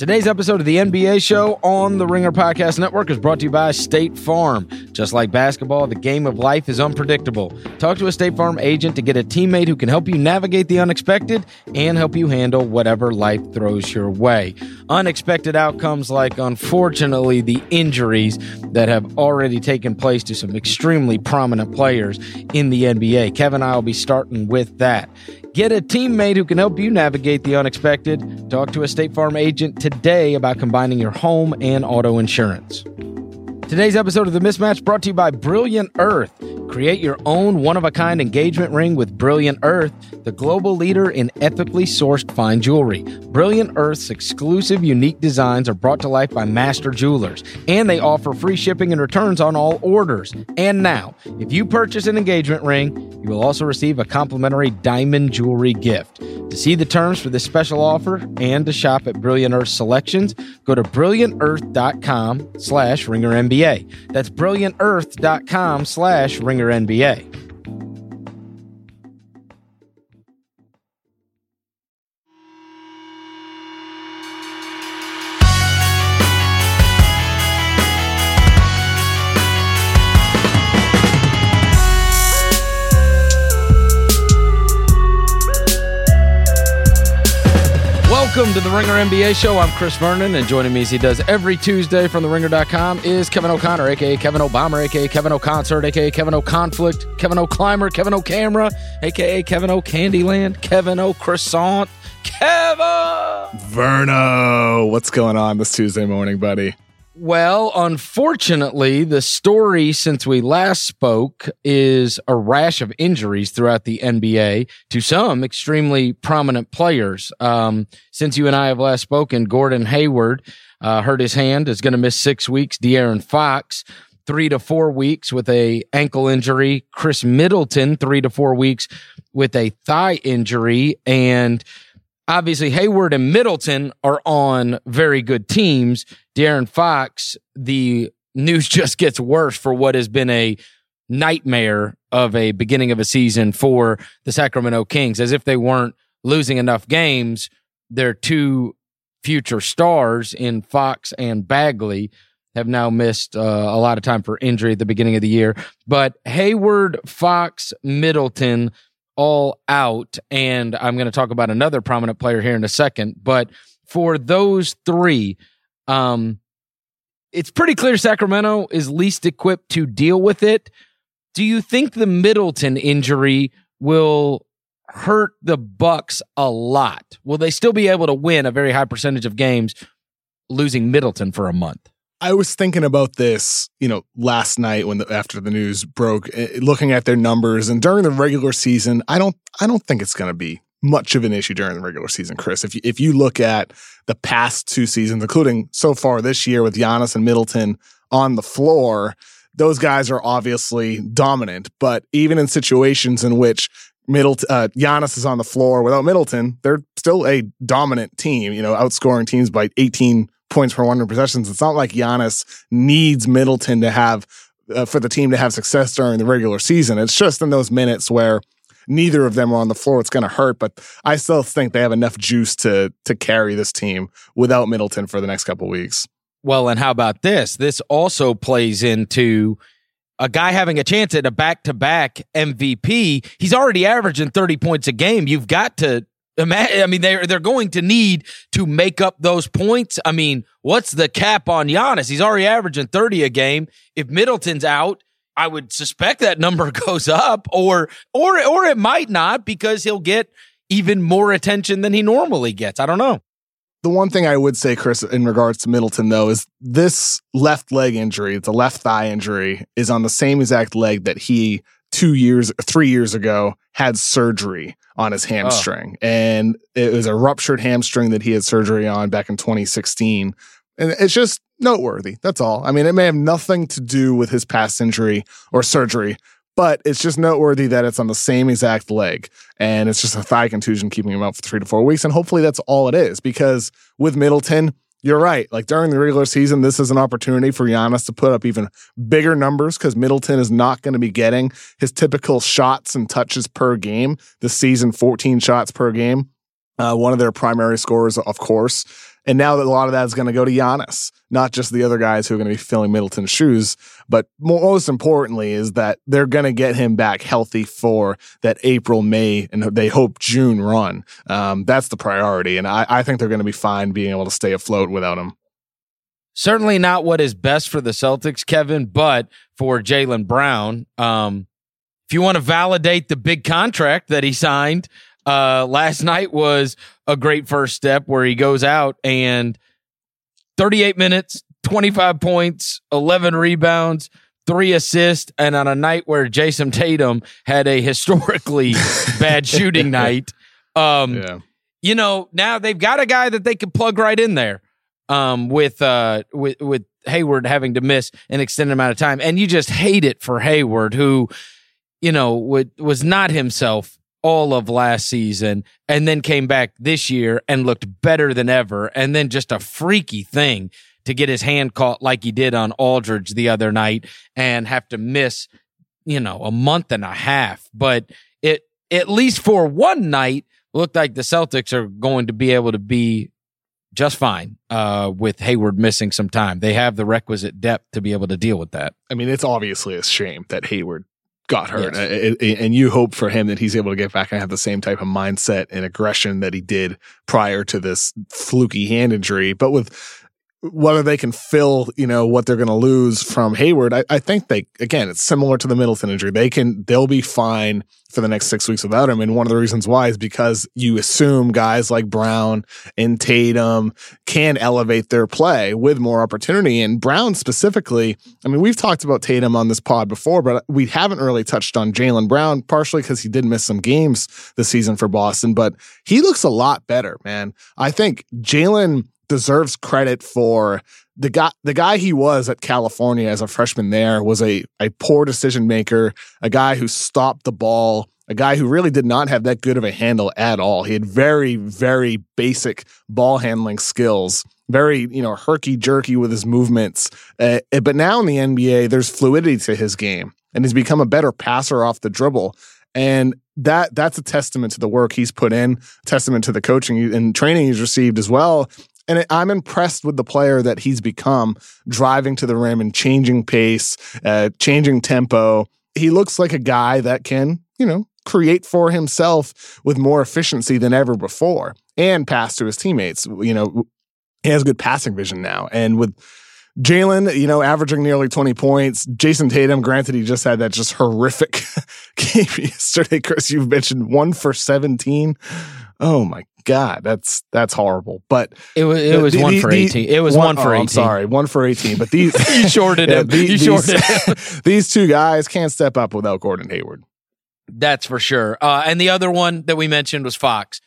Today's episode of the NBA show on the Ringer Podcast Network is brought to you by State Farm. Just like basketball, the game of life is unpredictable. Talk to a State Farm agent to get a teammate who can help you navigate the unexpected and help you handle whatever life throws your way. Unexpected outcomes like, unfortunately, the injuries that have already taken place to some extremely prominent players in the NBA. Kevin and I will be starting with that. Get a teammate who can help you navigate the unexpected. Talk to a State Farm agent today about combining your home and auto insurance. Today's episode of The Mismatch brought to you by Brilliant Earth. Create your own one of a kind engagement ring with Brilliant Earth, the global leader in ethically sourced fine jewelry. Brilliant Earth's exclusive, unique designs are brought to life by master jewelers, and they offer free shipping and returns on all orders. And now, if you purchase an engagement ring, you will also receive a complimentary diamond jewelry gift. To see the terms for this special offer and to shop at Brilliant Earth selections, go to brilliantearth.com slash ringer NBA. That's brilliantearth.com slash ringer NBA. To the Ringer NBA show. I'm Chris Vernon, and joining me as he does every Tuesday from theringer.com is Kevin O'Connor, aka Kevin Obama, aka Kevin O'Concert, aka Kevin O'Conflict, Kevin O'Climber, Kevin O'Camera, aka Kevin O'Candyland, Kevin O'Croissant, Kevin! Verno, what's going on this Tuesday morning, buddy? Well, unfortunately, the story since we last spoke is a rash of injuries throughout the NBA to some extremely prominent players. Um, since you and I have last spoken, Gordon Hayward uh, hurt his hand, is going to miss six weeks. De'Aaron Fox, three to four weeks with a ankle injury. Khris Middleton, three to four weeks with a thigh injury. And obviously Hayward and Middleton are on very good teams. De'Aaron Fox, the news just gets worse for what has been a nightmare of a beginning of a season for the Sacramento Kings, as if they weren't losing enough games. Their two future stars in Fox and Bagley have now missed uh, a lot of time for injury at the beginning of the year. But Hayward, Fox, Middleton, all out. And I'm going to talk about another prominent player here in a second. But for those three, um, it's pretty clear Sacramento is least equipped to deal with it. Do you think the Middleton injury will hurt the Bucks a lot? Will they still be able to win a very high percentage of games losing Middleton for a month? I was thinking about this, you know, last night when the, after the news broke, eh, looking at their numbers and during the regular season, I don't I don't think it's going to be much of an issue during the regular season, Chris. If you, if you look at the past two seasons, including so far this year with Giannis and Middleton on the floor, those guys are obviously dominant. But even in situations in which Middleton, uh, Giannis is on the floor without Middleton, they're still a dominant team. You know, outscoring teams by 18 points per 100 possessions. It's not like Giannis needs Middleton to have uh, for the team to have success during the regular season. It's just in those minutes where neither of them are on the floor. It's going to hurt, but I still think they have enough juice to to carry this team without Middleton for the next couple weeks. Well, and how about this? This also plays into a guy having a chance at a back to back MVP. He's already averaging 30 points a game. You've got to I mean, they're they're going to need to make up those points. I mean, what's the cap on Giannis? He's already averaging thirty a game. If Middleton's out, I would suspect that number goes up, or or or it might not because he'll get even more attention than he normally gets. I don't know. The one thing I would say, Chris, in regards to Middleton, though, is this left leg injury, it's a left thigh injury, is on the same exact leg that he two years, three years ago, had surgery on his hamstring. Oh. And it was a ruptured hamstring that he had surgery on back in 2016. And it's just noteworthy. That's all. I mean, it may have nothing to do with his past injury or surgery, but it's just noteworthy that it's on the same exact leg. And it's just a thigh contusion keeping him out for three to four weeks. And hopefully that's all it is because with Middleton, you're right. Like during the regular season, this is an opportunity for Giannis to put up even bigger numbers because Middleton is not going to be getting his typical shots and touches per game this season, 14 shots per game. uh, one of their primary scorers, of course. And now that a lot of that is going to go to Giannis, not just the other guys who are going to be filling Middleton's shoes, but most importantly is that they're going to get him back healthy for that April, May, and they hope June run. Um, that's the priority. And I, I think they're going to be fine being able to stay afloat without him. Certainly not what is best for the Celtics, Kevin, but for Jaylen Brown. Um, if you want to validate the big contract that he signed, uh, last night was a great first step where he goes out and 38 minutes, 25 points, 11 rebounds, three assists, and on a night where Jayson Tatum had a historically bad shooting night. Um, yeah. You know, now they've got a guy that they could plug right in there um, with uh, with with Hayward having to miss an extended amount of time, and you just hate it for Hayward, who you know would, was not himself all of last season and then came back this year and looked better than ever. And then just a freaky thing to get his hand caught like he did on Aldridge the other night and have to miss, you know, a month and a half. But it, at least for one night, looked like the Celtics are going to be able to be just fine uh, with Hayward missing some time. They have the requisite depth to be able to deal with that. I mean, it's obviously a shame that Hayward got hurt. Yes. And you hope for him that he's able to get back and have the same type of mindset and aggression that he did prior to this fluky hand injury. But with whether they can fill, you know, what they're going to lose from Hayward, I, I, think they, again, it's similar to the Middleton injury. They can, they'll be fine for the next six weeks without him. And one of the reasons why is because you assume guys like Brown and Tatum can elevate their play with more opportunity. And Brown specifically, I mean, we've talked about Tatum on this pod before, but we haven't really touched on Jaylen Brown, partially because he did miss some games this season for Boston, but he looks a lot better, man. I think Jaylen deserves credit for the guy the guy he was at California as a freshman there was a a poor decision maker, a guy who stopped the ball, a guy who really did not have that good of a handle at all. He had very very basic ball handling skills, very you know herky jerky with his movements. Uh, but now in the NBA, there's fluidity to his game, and he's become a better passer off the dribble. And that that's a testament to the work he's put in, testament to the coaching and training he's received as well. And I'm impressed with the player that he's become, driving to the rim and changing pace, uh, changing tempo. He looks like a guy that can, you know, create for himself with more efficiency than ever before and pass to his teammates. You know, he has good passing vision now. And with Jaylen, you know, averaging nearly 20 points. Jayson Tatum, granted, he just had that just horrific game yesterday. Chris, you've mentioned one for 17. Oh my God, that's that's horrible. But it was it was the, one the, for eighteen. It was one, one for oh, eighteen. I'm sorry, one for eighteen. But these you shorted yeah, him. The, you shorted him. these two guys can't step up without Gordon Hayward. That's for sure. Uh, and the other one that we mentioned was Fox.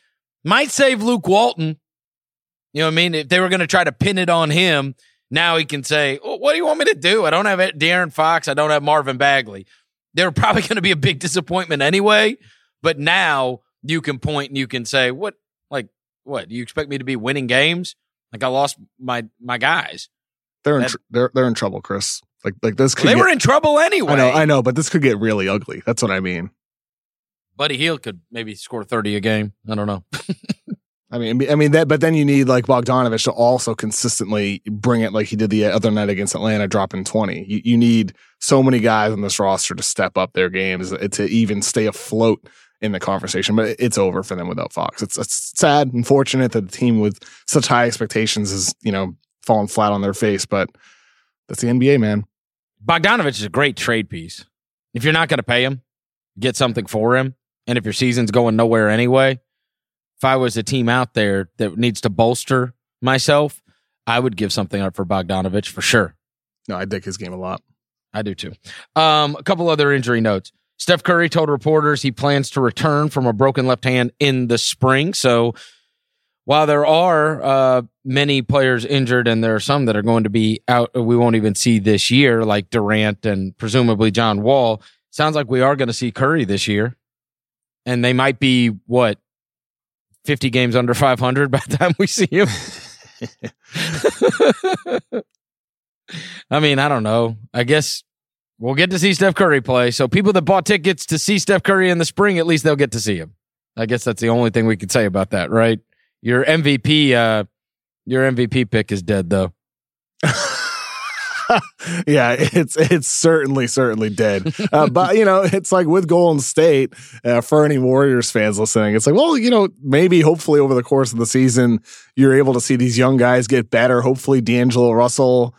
Might save Luke Walton. You know what I mean? If they were going to try to pin it on him, now he can say, well, "What do you want me to do? I don't have Darren Fox. I don't have Marvin Bagley." They were probably going to be a big disappointment anyway. But now you can point and you can say, "What what? Do you expect me to be winning games? Like I lost my my guys. They're in tr- they're they're in trouble, Chris. Like like this could well, they get, were in trouble anyway. I know, I know, but this could get really ugly. That's what I mean. Buddy Hield could maybe score thirty a game. I don't know. I mean, I mean that, but then you need like Bogdanovich to also consistently bring it, like he did the other night against Atlanta, dropping twenty. You, you need so many guys on this roster to step up their games to even stay afloat in the conversation, but it's over for them without Fox. It's, it's sad, unfortunate that the team with such high expectations is, you know, falling flat on their face, but that's the NBA, man. Bogdanovich is a great trade piece. If you're not going to pay him, get something for him. And if your season's going nowhere anyway, if I was a team out there that needs to bolster myself, I would give something up for Bogdanovich for sure. No, I dig his game a lot. I do too. Um, a couple other injury notes. Steph Curry told reporters he plans to return from a broken left hand in the spring. So while there are uh, many players injured and there are some that are going to be out, we won't even see this year, like Durant and presumably John Wall. Sounds like we are going to see Curry this year. And they might be what 50 games under 500 by the time we see him. I mean, I don't know. I guess We'll get to see Steph Curry play. So people that bought tickets to see Steph Curry in the spring, at least they'll get to see him. I guess that's the only thing we could say about that, right? Your MVP, uh, your MVP pick is dead, though. yeah, it's it's certainly certainly dead. Uh, but you know, it's like with Golden State uh, for any Warriors fans listening. It's like, well, you know, maybe hopefully over the course of the season, you're able to see these young guys get better. Hopefully, D'Angelo Russell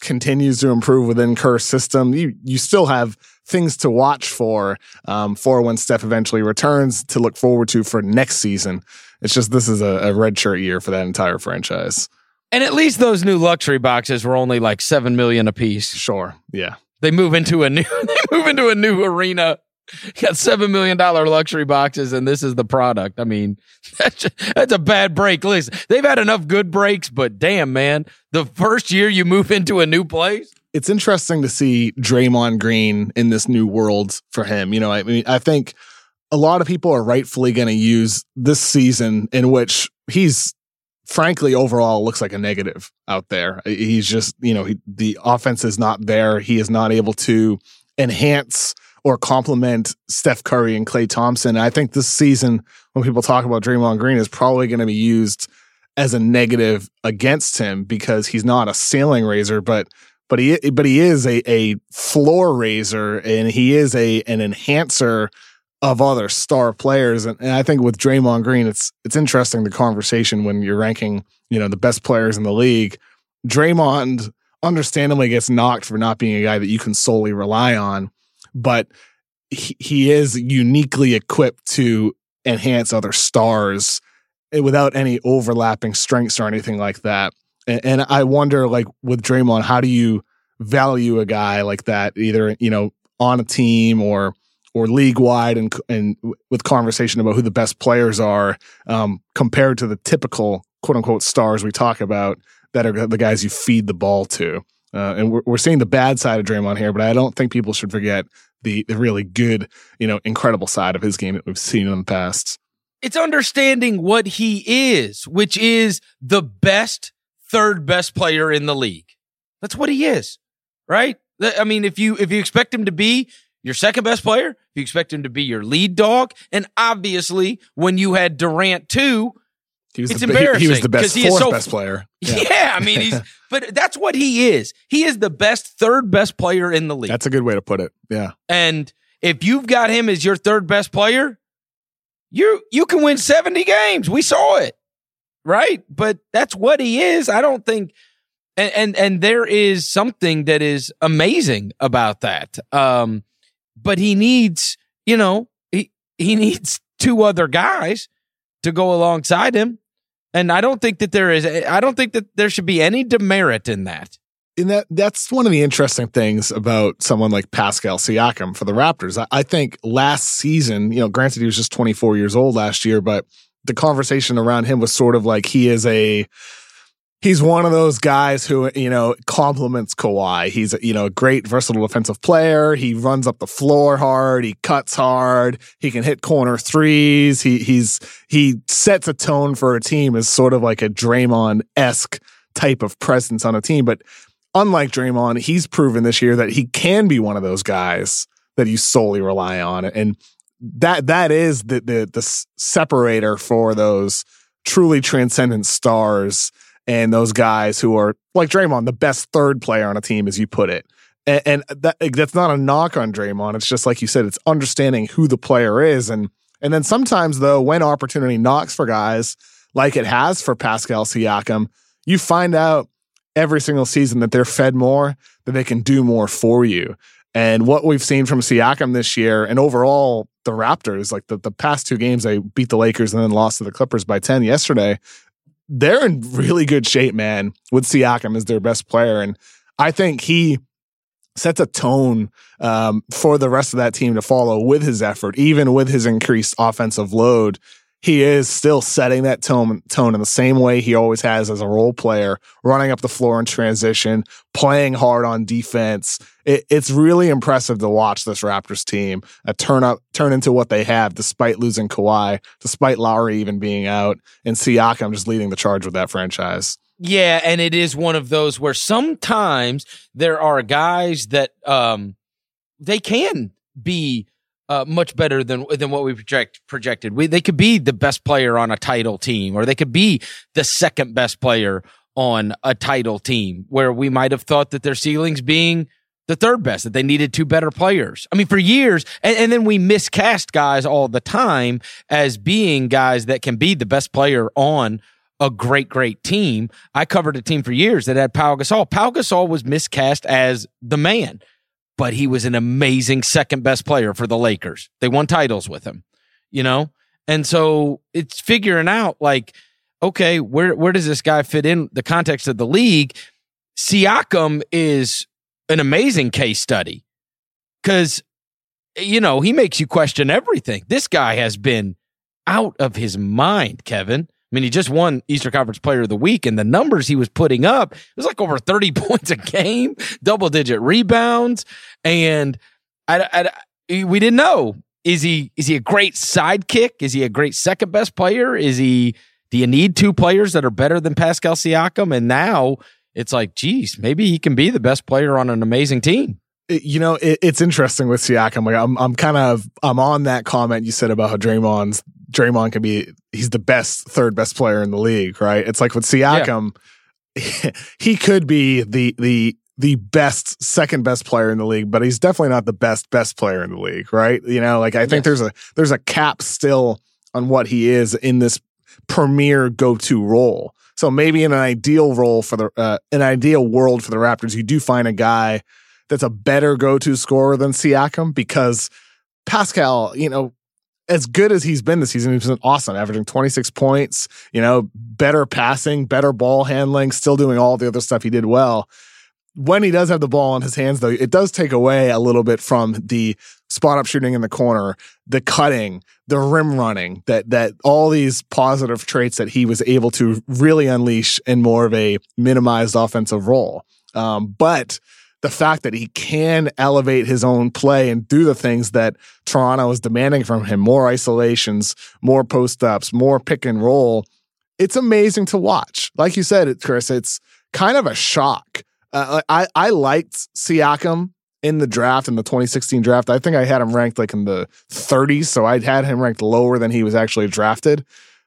continues to improve within Kerr's system. You you still have things to watch for um, for when Steph eventually returns to look forward to for next season. It's just this is a, a red shirt year for that entire franchise. And at least those new luxury boxes were only like seven million a piece. Sure. Yeah. They move into a new they move into a new arena. Got seven million dollar luxury boxes, and this is the product. I mean, that's, just, that's a bad break. Listen, they've had enough good breaks, but damn, man, the first year you move into a new place. It's interesting to see Draymond Green in this new world for him. You know, I mean, I think a lot of people are rightfully going to use this season in which he's frankly, overall looks like a negative out there. He's just, you know, he, the offense is not there. He is not able to enhance or complement Steph Curry and Klay Thompson. I think this season, when people talk about Draymond Green, is probably going to be used as a negative against him because he's not a ceiling raiser, but but he but he is a a floor raiser and he is a an enhancer of other star players. And, and, I think with Draymond Green, it's it's interesting the conversation when you're ranking, you know, the best players in the league. Draymond understandably gets knocked for not being a guy that you can solely rely on, but he, he is uniquely equipped to enhance other stars without any overlapping strengths or anything like that. And, and I wonder, like with Draymond, how do you value a guy like that, either you know on a team or or league wide and and with conversation about who the best players are um, compared to the typical quote unquote stars we talk about that are the guys you feed the ball to. Uh, and we're, we're seeing the bad side of Draymond here, but I don't think people should forget the, the really good, you know, incredible side of his game that we've seen in the past. It's understanding what he is, which is the best, third best player in the league. That's what he is, right? I mean, if you if you expect him to be your second best player, if you expect him to be your lead dog, and obviously when you had Durant too, he was it's the, embarrassing. He, was the best fourth so, best player. Yeah. yeah, I mean he's but that's what he is. He is the best third best player in the league. That's a good way to put it. Yeah. And if you've got him as your third best player, you you can win 70 games. We saw it. Right? But that's what he is. I don't think and and, and there is something that is amazing about that. Um but he needs, you know, he he needs two other guys to go alongside him. And I don't think that there is I don't think that there should be any demerit in that. And that that's one of the interesting things about someone like Pascal Siakam for the Raptors. I, I think last season, you know, granted he was just 24 years old last year, but the conversation around him was sort of like he is a he's one of those guys who you know complements Kawhi. He's you know a great versatile defensive player. He runs up the floor hard. He cuts hard. He can hit corner threes. He he's he sets a tone for a team as sort of like a Draymond esque type of presence on a team. But unlike Draymond, he's proven this year that he can be one of those guys that you solely rely on, and that that is the the the separator for those truly transcendent stars and those guys who are like Draymond, the best third player on a team, as you put it. And, and that that's not a knock on Draymond. It's just like you said, it's understanding who the player is, and and then sometimes though, when opportunity knocks for guys like it has for Pascal Siakam, you find out every single season that they're fed more, that they can do more for you. And what we've seen from Siakam this year, and overall the Raptors, like the, the past two games, they beat the Lakers and then lost to the Clippers by 10 yesterday they're in really good shape, man, with Siakam as their best player. And I think he sets a tone um, for the rest of that team to follow with his effort, even with his increased offensive load he is still setting that tone tone in the same way he always has as a role player, running up the floor in transition, playing hard on defense. It, it's really impressive to watch this Raptors team uh, turn up turn into what they have, despite losing Kawhi, despite Lowry even being out, and Siakam just leading the charge with that franchise. Yeah, and it is one of those where sometimes there are guys that um they can be uh, much better than than what we project projected. We, they could be the best player on a title team, or they could be the second best player on a title team, where we might have thought that their ceilings being the third best, that they needed two better players. I mean, for years, and, and then we miscast guys all the time as being guys that can be the best player on a great, great team. I covered a team for years that had Pau Gasol. Pau Gasol was miscast as the man but he was an amazing second best player for the Lakers. They won titles with him, you know? And so it's figuring out like, okay, where where does this guy fit in the context of the league? Siakam is an amazing case study because you know he makes you question everything. This guy has been out of his mind, Kevin. I mean, he just won Eastern Conference Player of the Week, and the numbers he was putting up it was like over 30 points a game, double digit rebounds. And I, I, we didn't know is he is he a great sidekick? Is he a great second best player? Is he do you need two players that are better than Pascal Siakam? And now it's like, geez, maybe he can be the best player on an amazing team. You know, it, it's interesting with Siakam. Like, I'm, I'm kind of, I'm on that comment you said about how Draymond's Draymond can be he's the best third best player in the league, right? It's like with Siakam, yeah. he could be the the the best second best player in the league, but he's definitely not the best best player in the league, right? You know, like I yes. think there's a there's a cap still on what he is in this premier go-to role. So maybe in an ideal role for the uh, an ideal world for the Raptors, you do find a guy that's a better go-to scorer than Siakam because Pascal, you know, as good as he's been this season, he's been awesome, averaging 26 points, you know, better passing, better ball handling, still doing all the other stuff he did well. When he does have the ball in his hands, though, it does take away a little bit from the spot up shooting in the corner, the cutting, the rim running, that that all these positive traits that he was able to really unleash in more of a minimized offensive role. Um, but the fact that he can elevate his own play and do the things that Toronto is demanding from him more isolations, more post ups, more pick and roll. It's amazing to watch. Like you said, Chris, it's kind of a shock. Uh, I, I liked Siakam in the draft, in the 2016 draft. I think I had him ranked like in the 30s. So I'd had him ranked lower than he was actually drafted.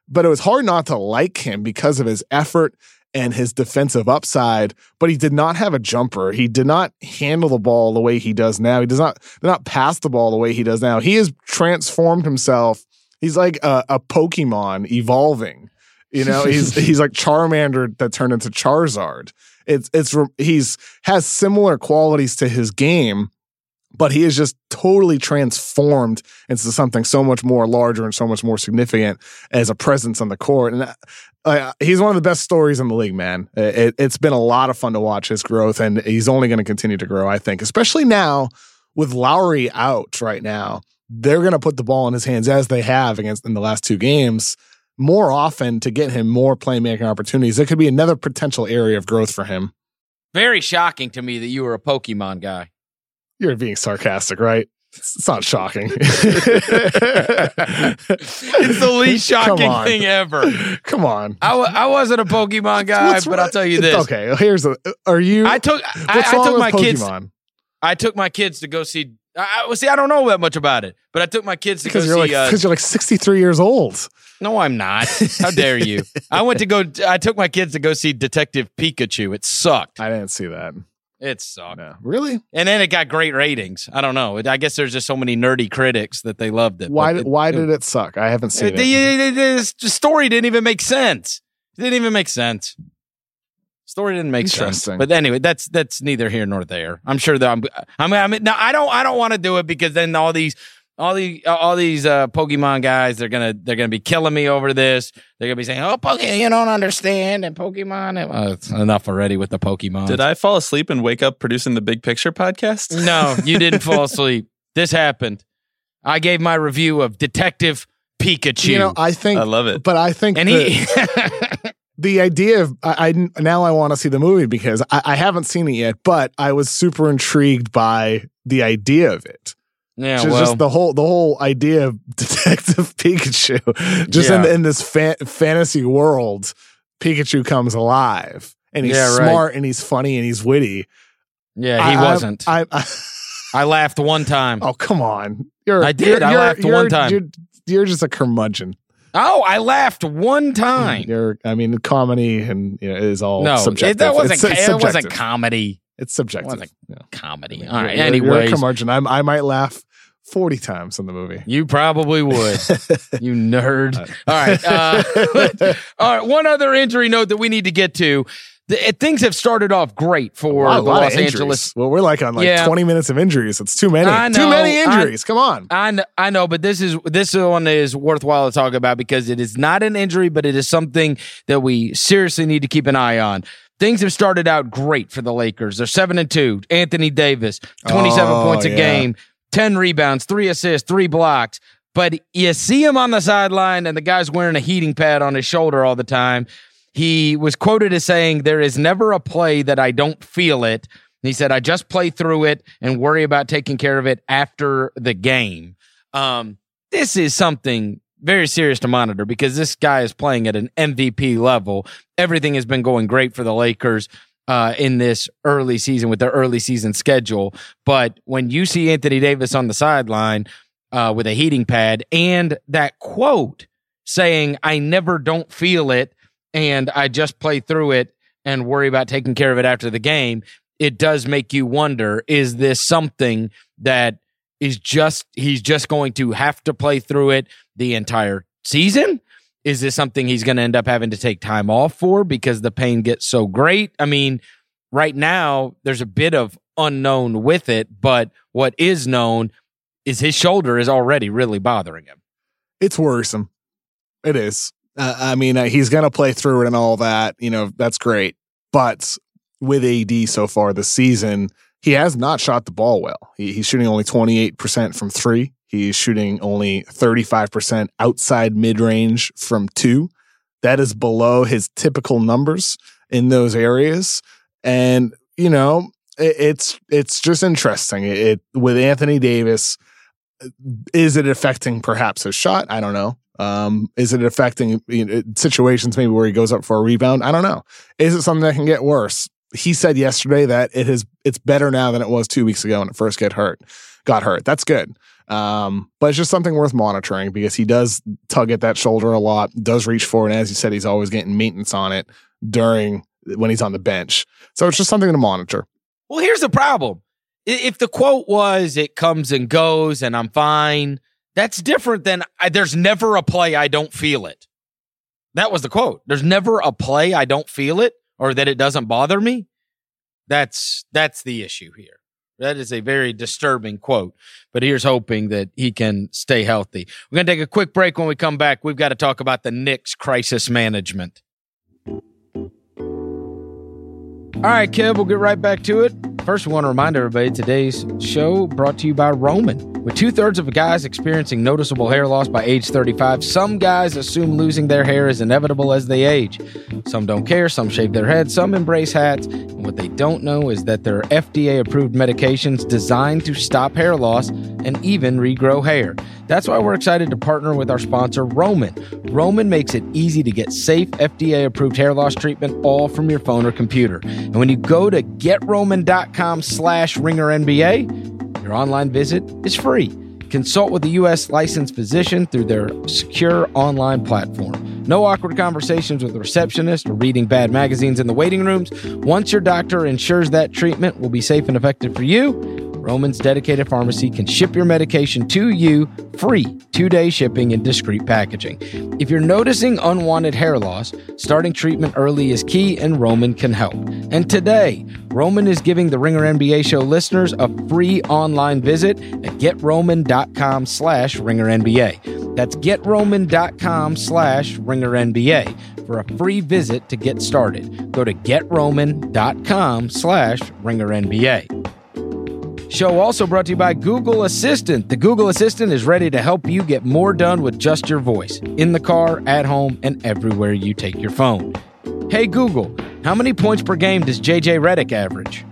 But it was hard not to like him because of his effort and his defensive upside, but he did not have a jumper. He did not handle the ball the way he does now. He does not did not pass the ball the way he does now. He has transformed himself. He's like a, a Pokemon evolving. You know, he's he's like Charmander that turned into Charizard. It's it's he's has similar qualities to his game, but he is just totally transformed into something so much more larger and so much more significant as a presence on the court. And uh, he's one of the best stories in the league, man. It, has been a lot of fun to watch his growth, and he's only going to continue to grow, I think, especially now with Lowry out right now. They're going to put the ball in his hands as they have against in the last two games more often to get him more playmaking opportunities. It could be another potential area of growth for him. Very shocking to me that you were a Pokemon guy. You're being sarcastic, right? It's not shocking. it's the least shocking thing ever. Come on. I w- I wasn't a Pokemon guy, what's but I'll tell you this. Okay, here's a. Are you? I took. I, I, took my Pokemon? kids. I took my kids to go see. I, well, see, I don't know that much about it, but I took my kids to because go you're see. Because uh, you're like 63 years old. No, I'm not. How dare you? I went to go. I took my kids to go see Detective Pikachu. It sucked. I didn't see that. It sucked. No. Really? And then it got great ratings. I don't know. I guess there's just so many nerdy critics that they loved it. Why? Did, it, why did it suck? I haven't seen the, it. The, the story didn't even make sense. It didn't even make sense. Story didn't make sense. But anyway, that's that's neither here nor there. I'm sure that I'm. I'm. I mean, no, I don't. I don't want to do it because then all these all the all these uh, Pokemon guys, they're gonna they're gonna be killing me over this. They're gonna be saying, "Oh, Pokemon, you don't understand," and Pokemon. Well, it's enough already with the Pokemon. Did I fall asleep and wake up producing the Big Picture podcast? No, you didn't fall asleep. This happened. I gave my review of Detective Pikachu. You know, I think I love it, but I think and he. the idea of I, I now I want to see the movie because I, I haven't seen it yet, but I was super intrigued by the idea of it. Yeah, well, just the whole the whole idea of Detective Pikachu, just yeah. in, in this fa- fantasy world, Pikachu comes alive and he's yeah, smart right. and he's funny and he's witty. Yeah, he I, wasn't. I, I, I laughed one time. Oh come on! You're, I did. You're, I laughed you're- one time. You're, you're just a curmudgeon. Oh, I laughed one mm, time. You're. I mean, comedy and you know, is all no, subjective. it, that wasn't. It's, it's it wasn't comedy. It's subjective. It wasn't Yeah. Comedy. All right. you're- You're curmudgeon. I'm, I might laugh forty times in the movie. you probably would. you nerd. All right. Uh, all right. One other injury note that we need to get to. The, uh, things have started off great for a the lot Los. Angeles. Well, we're like on like Yeah. 20 minutes of injuries. It's too many. I Too know. many I- injuries. Come on. I know, I know, but this is this one is worthwhile to talk about because it is not an injury, but it is something that we seriously need to keep an eye on. Things have started out great for the Lakers. They're seven and two. Anthony Davis, twenty-seven Oh, points a yeah. game, ten rebounds, three assists, three blocks. But you see him on the sideline, and the guy's wearing a heating pad on his shoulder all the time. He was quoted as saying, There is never a play that I don't feel it. He said, I just play through it and worry about taking care of it after the game. Um, this is something very serious to monitor because this guy is playing at an MVP level. Everything has been going great for the Lakers uh, in this early season with their early season schedule. But when you see Anthony Davis on the sideline uh, with a heating pad and that quote saying, I never don't feel it and I just play through it and worry about taking care of it after the game, it does make you wonder is this something that is just, he's just going to have to play through it the entire season? Is this something he's going to end up having to take time off for because the pain gets so great? I mean, right now, there's a bit of unknown with it, but what is known is his shoulder is already really bothering him. It's worrisome. It is. Uh, I mean, uh, he's going to play through it and all that. You know, that's great. But with AD so far this season, he has not shot the ball well. He, he's shooting only 28% from three. He's shooting only 35% outside mid range from two. That is below his typical numbers in those areas. And, you know, it, it's, it's just interesting. It, it with Anthony Davis, is it affecting perhaps his shot? I don't know. Um, is it affecting you know, situations maybe where he goes up for a rebound? I don't know. Is it something that can get worse? He said yesterday that it has it's better now than it was two weeks ago when it first get hurt, got hurt. That's good. Um, but it's just something worth monitoring because he does tug at that shoulder a lot, does reach for it. And as you said, he's always getting maintenance on it during when he's on the bench. So it's just something to monitor. Well, here's the problem. If the quote was, it comes and goes and I'm fine, that's different than I, there's never a play I don't feel it. That was the quote. There's never a play I don't feel it or that it doesn't bother me. That's that's the issue here. That is a very disturbing quote. But here's hoping that he can stay healthy. We're going to take a quick break. When we come back, we've got to talk about the Knicks crisis management. All right, Kev, we'll get right back to it. First, we want to remind everybody today's show brought to you by Roman. With two thirds of guys experiencing noticeable hair loss by age 35, some guys assume losing their hair is inevitable as they age. Some don't care, some shave their heads, some embrace hats. And what they don't know is that there are FDA approved medications designed to stop hair loss and even regrow hair. That's why we're excited to partner with our sponsor, Roman. Roman makes it easy to get safe, FDA approved hair loss treatment all from your phone or computer. And when you go to getroman.com slash ringernba, your online visit is free. Consult with a U.S. licensed physician through their secure online platform. No awkward conversations with the receptionist or reading bad magazines in the waiting rooms. Once your doctor ensures that treatment will be safe and effective for you, Roman's dedicated pharmacy can ship your medication to you free, two day shipping and discreet packaging. If you're noticing unwanted hair loss, starting treatment early is key and Roman can help. And today, Roman is giving the Ringer NBA show listeners a free online visit at getroman.com slash ringernba. That's getroman.com slash ringernba for a free visit to get started. Go to getroman.com slash ringernba. Show also brought to you by Google Assistant. The Google Assistant is ready to help you get more done with just your voice in the car, at home, and everywhere you take your phone. Hey Google, how many points per game does JJ Redick average?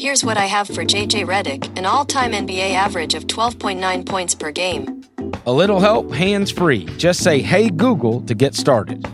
Here's what I have for JJ Redick an all time NBA average of 12.9 points per game. A little help, hands free. Just say, Hey Google to get started.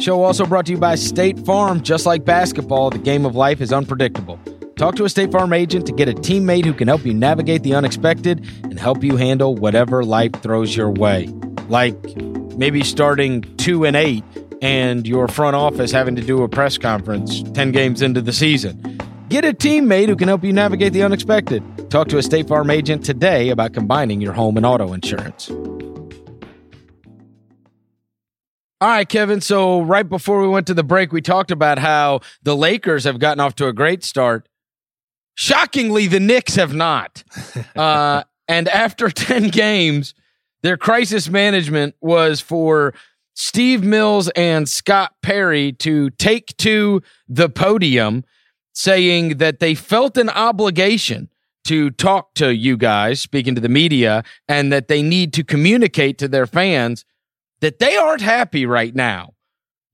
Show also brought to you by State Farm. Just like basketball, the game of life is unpredictable. Talk to a State Farm agent to get a teammate who can help you navigate the unexpected and help you handle whatever life throws your way. Like maybe starting two and eight and your front office having to do a press conference 10 games into the season. Get a teammate who can help you navigate the unexpected. Talk to a State Farm agent today about combining your home and auto insurance. All right, Kevin. So, right before we went to the break, we talked about how the Lakers have gotten off to a great start. Shockingly, the Knicks have not. Uh, and after 10 games, their crisis management was for Steve Mills and Scott Perry to take to the podium saying that they felt an obligation to talk to you guys, speaking to the media, and that they need to communicate to their fans that they aren't happy right now.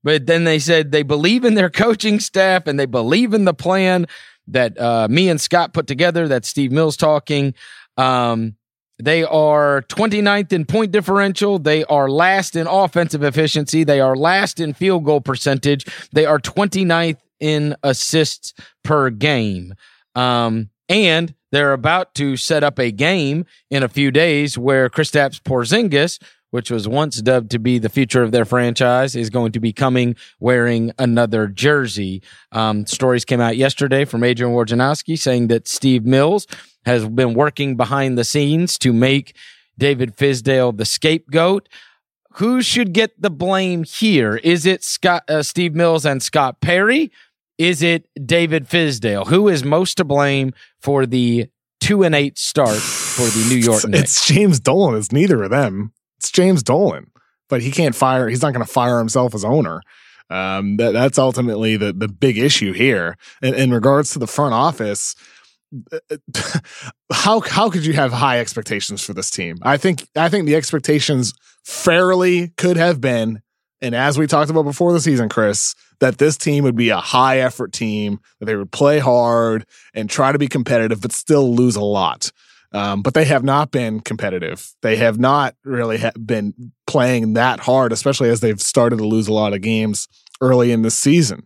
But then they said they believe in their coaching staff and they believe in the plan that uh, me and Scott put together. That's Steve Mills talking. Um, they are 29th in point differential. They are last in offensive efficiency. They are last in field goal percentage. They are 29th in assists per game. Um, and they're about to set up a game in a few days where Kristaps Porzingis, which was once dubbed to be the future of their franchise, is going to be coming wearing another jersey. Um, stories came out yesterday from Adrian Wojnarowski saying that Steve Mills has been working behind the scenes to make David Fizdale the scapegoat. Who should get the blame here? Is it Scott, uh, Steve Mills and Scott Perry? Is it David Fizdale? Who is most to blame for the two and eight start for the New York Knicks? It's James Dolan. It's neither of them. It's James Dolan, but he can't fire. He's not going to fire himself as owner. Um, that, that's ultimately the the big issue here. In, in regards to the front office, how how could you have high expectations for this team? I think I think the expectations fairly could have been, and as we talked about before the season, Chris, that this team would be a high effort team, that they would play hard and try to be competitive, but still lose a lot. Um, but they have not been competitive. They have not really ha- been playing that hard, especially as they've started to lose a lot of games early in the season.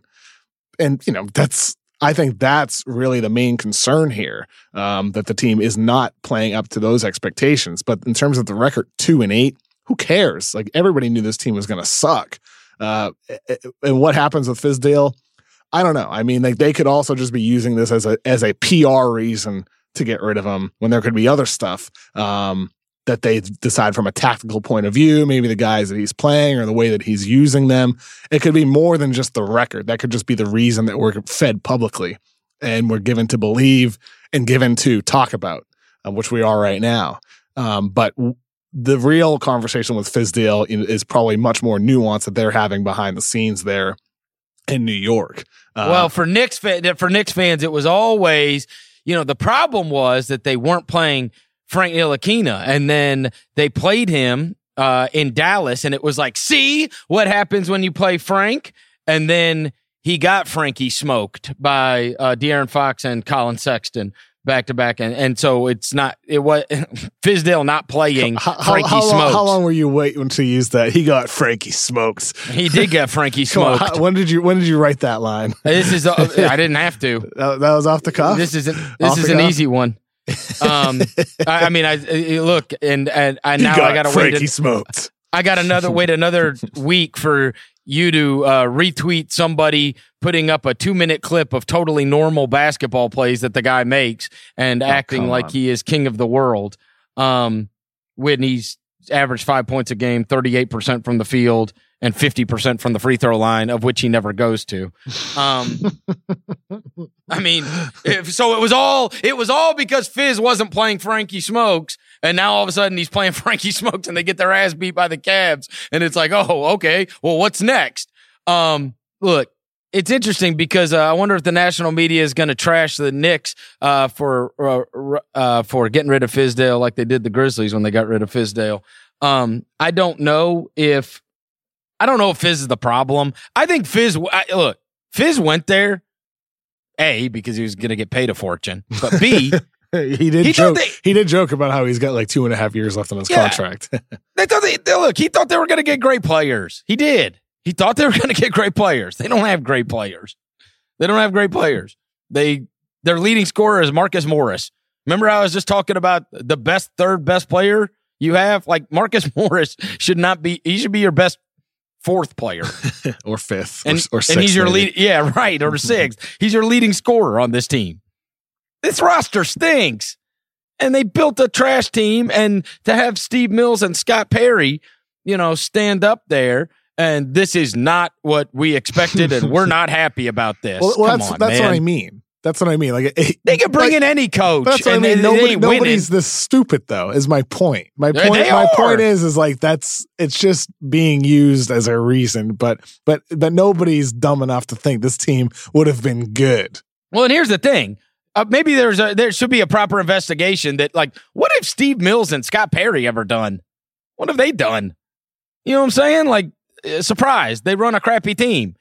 And you know that's I think that's really the main concern here um, that the team is not playing up to those expectations. But in terms of the record, two and eight, who cares? Like everybody knew this team was going to suck. Uh, and what happens with Fizdale? I don't know. I mean, like they could also just be using this as a as a PR reason to get rid of him when there could be other stuff um, that they decide from a tactical point of view. Maybe the guys that he's playing or the way that he's using them. It could be more than just the record. That could just be the reason that we're fed publicly and we're given to believe and given to talk about, uh, which we are right now. Um, but the real conversation with Fizdale is probably much more nuanced that they're having behind the scenes there in New York. Uh, well, for Knicks for Knicks fans, it was always you know the problem was that they weren't playing Frank Ntilikina, and then they played him uh, in Dallas, and it was like, see what happens when you play Frank, and then he got Frankie smoked by uh, De'Aaron Fox and Collin Sexton back to back, and and so it's not it was Fizdale not playing how, Frankie how, how, long, how long were you waiting to use that? He got Frankie Smokes. He did get Frankie Smokes. When did you when did you write that line? This is uh, I didn't have to. That, that, was off the cuff. This is an, this is an cuff? easy one. um, I, I, mean, I, I look and and I now got I got to wait. Frankie smoked. I got another wait another week for you to uh, retweet somebody putting up a two minute clip of totally normal basketball plays that the guy makes and oh, acting like on. he is king of the world. Um, when he's averaged five points a game, 38% from the field, and 50% from the free throw line, of which he never goes to. Um, I mean, if, so it was all it was all because Fizz wasn't playing Frankie Smokes, and now all of a sudden he's playing Frankie Smokes, and they get their ass beat by the Cavs, and it's like, oh, okay, well, what's next? Um, look, it's interesting because uh, I wonder if the national media is going to trash the Knicks uh, for uh, uh, for getting rid of Fizdale like they did the Grizzlies when they got rid of Fizdale. Um, I don't know if I don't know if Fizz is the problem. I think Fizz, I, look, Fizz went there, A, because he was going to get paid a fortune, but B, he did he joke. They, he did joke about how he's got like two and a half years left on his yeah, contract. they thought they, look. He thought they were going to get great players. He did. He thought they were going to get great players. They don't have great players. They don't have great players. They their leading scorer is Marcus Morris. Remember, I was just talking about the best third best player you have? Like Marcus Morris should not be, he should be your best fourth player or fifth and, or, or sixth. and he's your lead. Yeah, right. Or sixth. he's your leading scorer on this team. This roster stinks. And they built a trash team. And to have Steve Mills and Scott Perry, you know, stand up there. And this is not what we expected. And we're not happy about this. Well, well that's on, that's what. I mean. That's what I mean. Like it, They could bring like, in any coach. That's what I and mean. they- they Nobody, ain't winning. nobody's this stupid though. Is my point. My point. they my are. point is, is like that's it's just being used as a reason. But but but nobody's dumb enough to think this team would have been good. Well, and here's the thing. Uh, maybe there's a there should be a proper investigation that like what have Steve Mills and Scott Perry ever done? What have they done? You know what I'm saying? Like uh, surprise, they run a crappy team.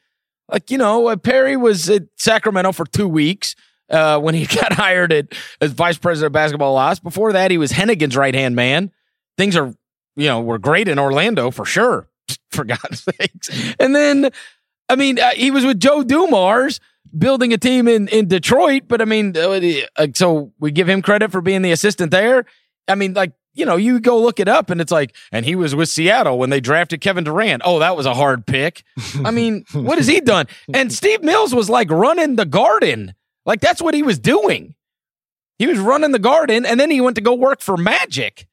Like you know, uh, Perry was at Sacramento for two weeks uh, when he got hired at, as vice president of basketball ops. Before that, he was Hennigan's right hand man. Things are you know were great in Orlando for sure. For God's sakes, and then I mean uh, he was with Joe Dumars building a team in in Detroit. But I mean, uh, uh, so we give him credit for being the assistant there. I mean, like you know, you go look it up, and it's like, and he was with Seattle when they drafted Kevin Durant. Oh, that was a hard pick. I mean, what has he done? And Steve Mills was like running the garden, like that's what he was doing. He was running the garden, and then he went to go work for Magic,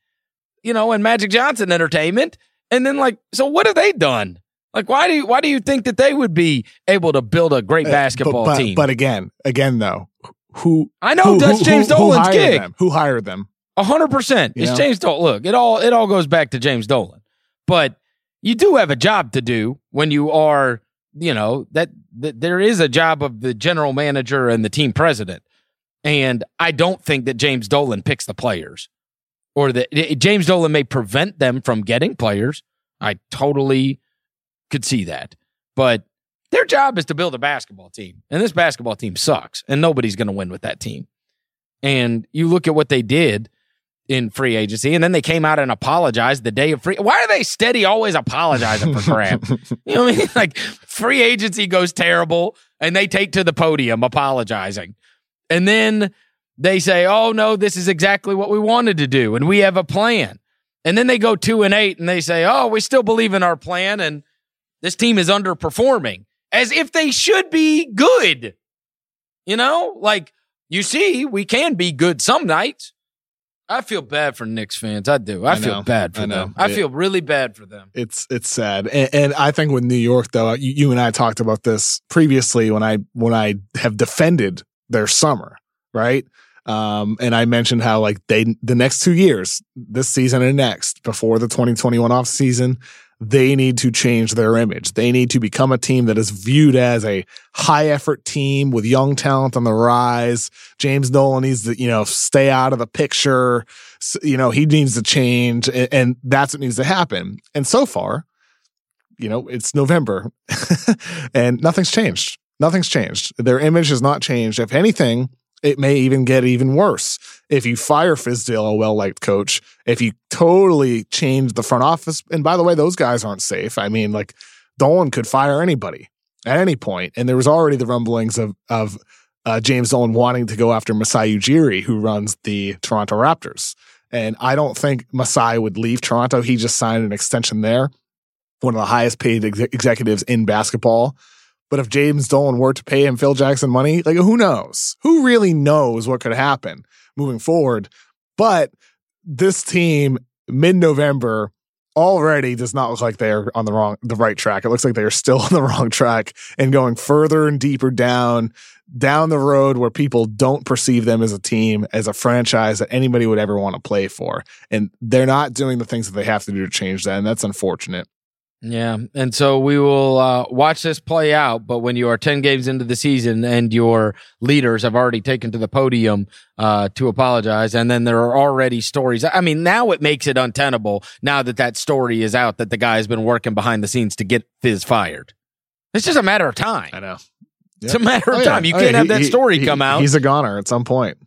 you know, and Magic Johnson Entertainment. And then, like, so what have they done? Like, why do you, why do you think that they would be able to build a great Uh, basketball but, but, team? But again, again though, who I know who, that's who- James who- who Dolan's hired gig. Them? Who hired them? A hundred percent. It's know? James Dolan. Look, it all it all goes back to James Dolan. But you do have a job to do when you are, you know, that, that there is a job of the general manager and the team president. And I don't think that James Dolan picks the players, or that eh, James Dolan may prevent them from getting players. I totally could see that, but their job is to build a basketball team, and this basketball team sucks, and nobody's going to win with that team. And you look at what they did in free agency, and then they came out and apologized the day of free. Why are they steady always apologizing for crap? you know what I mean? Like free agency goes terrible, and they take to the podium apologizing, and then they say, "Oh no, this is exactly what we wanted to do, and we have a plan." And then they go two and eight, and they say, "Oh, we still believe in our plan, and this team is underperforming," as if they should be good. You know, like you see, we can be good some nights. I feel bad for Knicks fans. I do. I, I feel know. bad for I them. I feel really bad for them. It's it's sad, and, and I think with New York though, you, you and I talked about this previously when I when I have defended their summer, right? Um, and I mentioned how like they the next two years, this season and next, before the 2021 off season, they need to change their image. They need to become a team that is viewed as a high effort team with young talent on the rise. James Dolan needs to, you know, stay out of the picture. You know, he needs to change and that's what needs to happen. And so far, you know, it's November and nothing's changed. Nothing's changed. Their image has not changed. If anything, it may even get even worse. If you fire Fizdale, a well liked coach, if you totally change the front office, and by the way, those guys aren't safe. I mean, like Dolan could fire anybody at any point, and there was already the rumblings of of uh, James Dolan wanting to go after Masai Ujiri, who runs the Toronto Raptors. And I don't think Masai would leave Toronto. He just signed an extension there, one of the highest paid ex- executives in basketball. But if James Dolan were to pay him Phil Jackson money, like who knows? Who really knows what could happen moving forward? But this team, mid November, already does not look like they are on the wrong, the right track. It looks like they are still on the wrong track and going further and deeper down, down the road where people don't perceive them as a team, as a franchise that anybody would ever want to play for. And they're not doing the things that they have to do to change that. And that's unfortunate. Yeah. And so we will uh, watch this play out. But when you are 10 games into the season and your leaders have already taken to the podium uh, to apologize, and then there are already stories. I mean, now it makes it untenable now that that story is out that the guy has been working behind the scenes to get Fizz fired. It's just a matter of time. I know. It's a matter of Oh, yeah. time. You Oh, can't yeah. have that he- story he- come out. He's a goner at some point.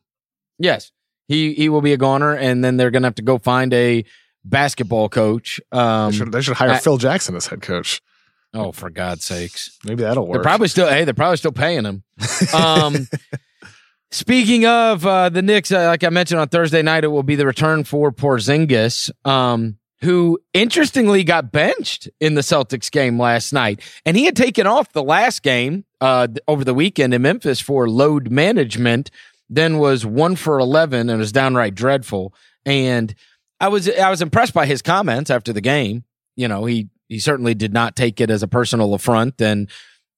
Yes, he he will be a goner, and then they're gonna have to go find a basketball coach. Um, they, should, they should hire I- Phil Jackson as head coach. oh, for God's sakes! Maybe that'll work. They're probably still hey, they're probably still paying him. Um, Speaking of uh, the Knicks, uh, like I mentioned on Thursday night, it will be the return for Porzingis, um, who interestingly got benched in the Celtics game last night, and he had taken off the last game uh, over the weekend in Memphis for load management. Then was one for eleven and was downright dreadful. And I was I was impressed by his comments after the game. You know, he he certainly did not take it as a personal affront and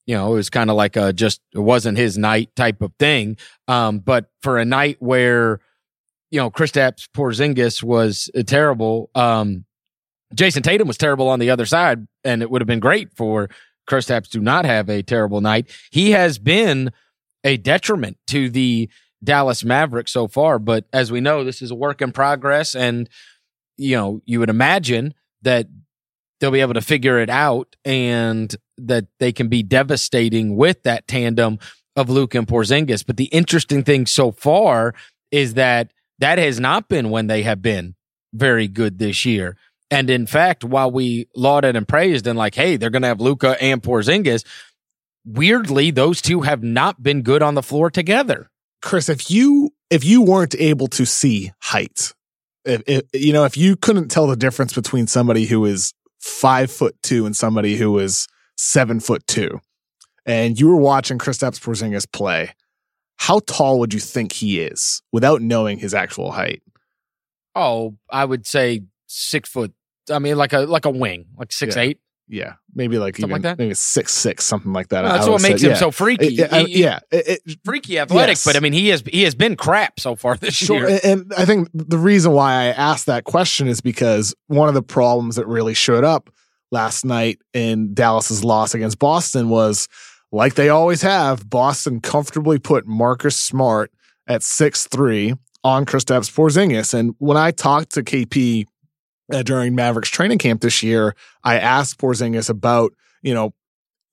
you know, it was kind of like a just it wasn't his night type of thing. Um, but for a night where, you know, Kristaps Porzingis was uh, terrible, um, Jayson Tatum was terrible on the other side, and it would have been great for Kristaps to not have a terrible night. He has been a detriment to the Dallas Mavericks so far, but as we know, this is a work in progress, and you know, you would imagine that they'll be able to figure it out and that they can be devastating with that tandem of Luka and Porzingis. But the interesting thing so far is that that has not been when they have been very good this year. And in fact, while we lauded and praised and like, hey, they're going to have Luka and Porzingis, weirdly, those two have not been good on the floor together. Chris, if you if you weren't able to see height, if, if, you know, if you couldn't tell the difference between somebody who is five foot two and somebody who is seven foot two, and you were watching Kristaps Porzingis play, how tall would you think he is without knowing his actual height? Oh, I would say six foot. I mean, like a like a wing, like six Yeah. eight. Yeah, maybe like Something even like that? maybe six six, something like that. Well, that's what makes say. him yeah. so freaky. Yeah, I- He- yeah. It- it- freaky athletic. Yes. But I mean, he has he has been crap so far this Sure. year. And and I think the reason why I asked that question is because one of the problems that really showed up last night in Dallas's loss against Boston was like they always have, Boston comfortably put Marcus Smart at six three on Kristaps Porzingis. And when I talked to KP uh, during Mavericks training camp this year, I asked Porzingis about, you know,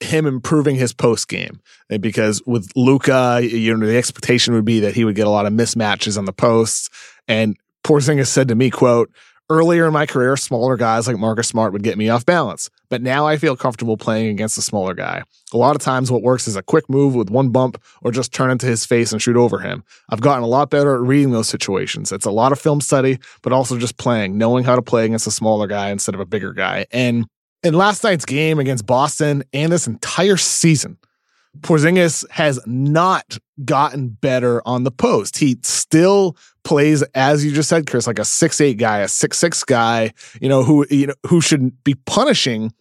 him improving his post game because with Luka, you know, the expectation would be that he would get a lot of mismatches on the posts. And Porzingis said to me, quote, earlier in my career, smaller guys like Marcus Smart would get me off balance. But now I feel comfortable playing against a smaller guy. A lot of times what works is a quick move with one bump or just turn into his face and shoot over him. I've gotten a lot better at reading those situations. It's a lot of film study, but also just playing, knowing how to play against a smaller guy instead of a bigger guy. And in last night's game against Boston and this entire season, Porzingis has not gotten better on the post. He still plays, as you just said, Chris, like a six eight guy, a six six guy, you know, who you know who should be punishing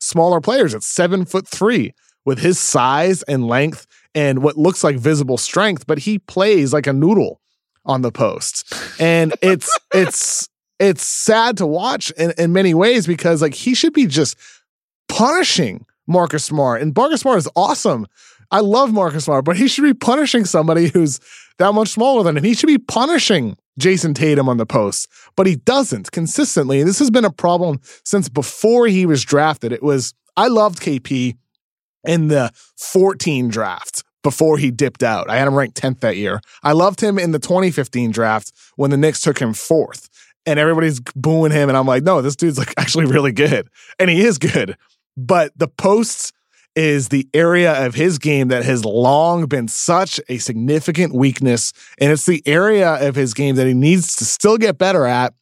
smaller players at seven foot three with his size and length and what looks like visible strength, but he plays like a noodle on the post. And it's it's it's sad to watch in, in many ways because like he should be just punishing Marcus Smart. And Marcus Smart is awesome. I love Marcus Smart, but he should be punishing somebody who's that much smaller than him. He should be punishing Jayson Tatum on the post, but he doesn't consistently. And this has been a problem since before he was drafted. It was, I loved KP in the 14 draft before he dipped out. I had him ranked 10th that year. I loved him in the 2015 draft when the Knicks took him fourth. And everybody's booing him. And I'm like, no, this dude's like actually really good. And he is good. But the posts is the area of his game that has long been such a significant weakness. And it's the area of his game that he needs to still get better at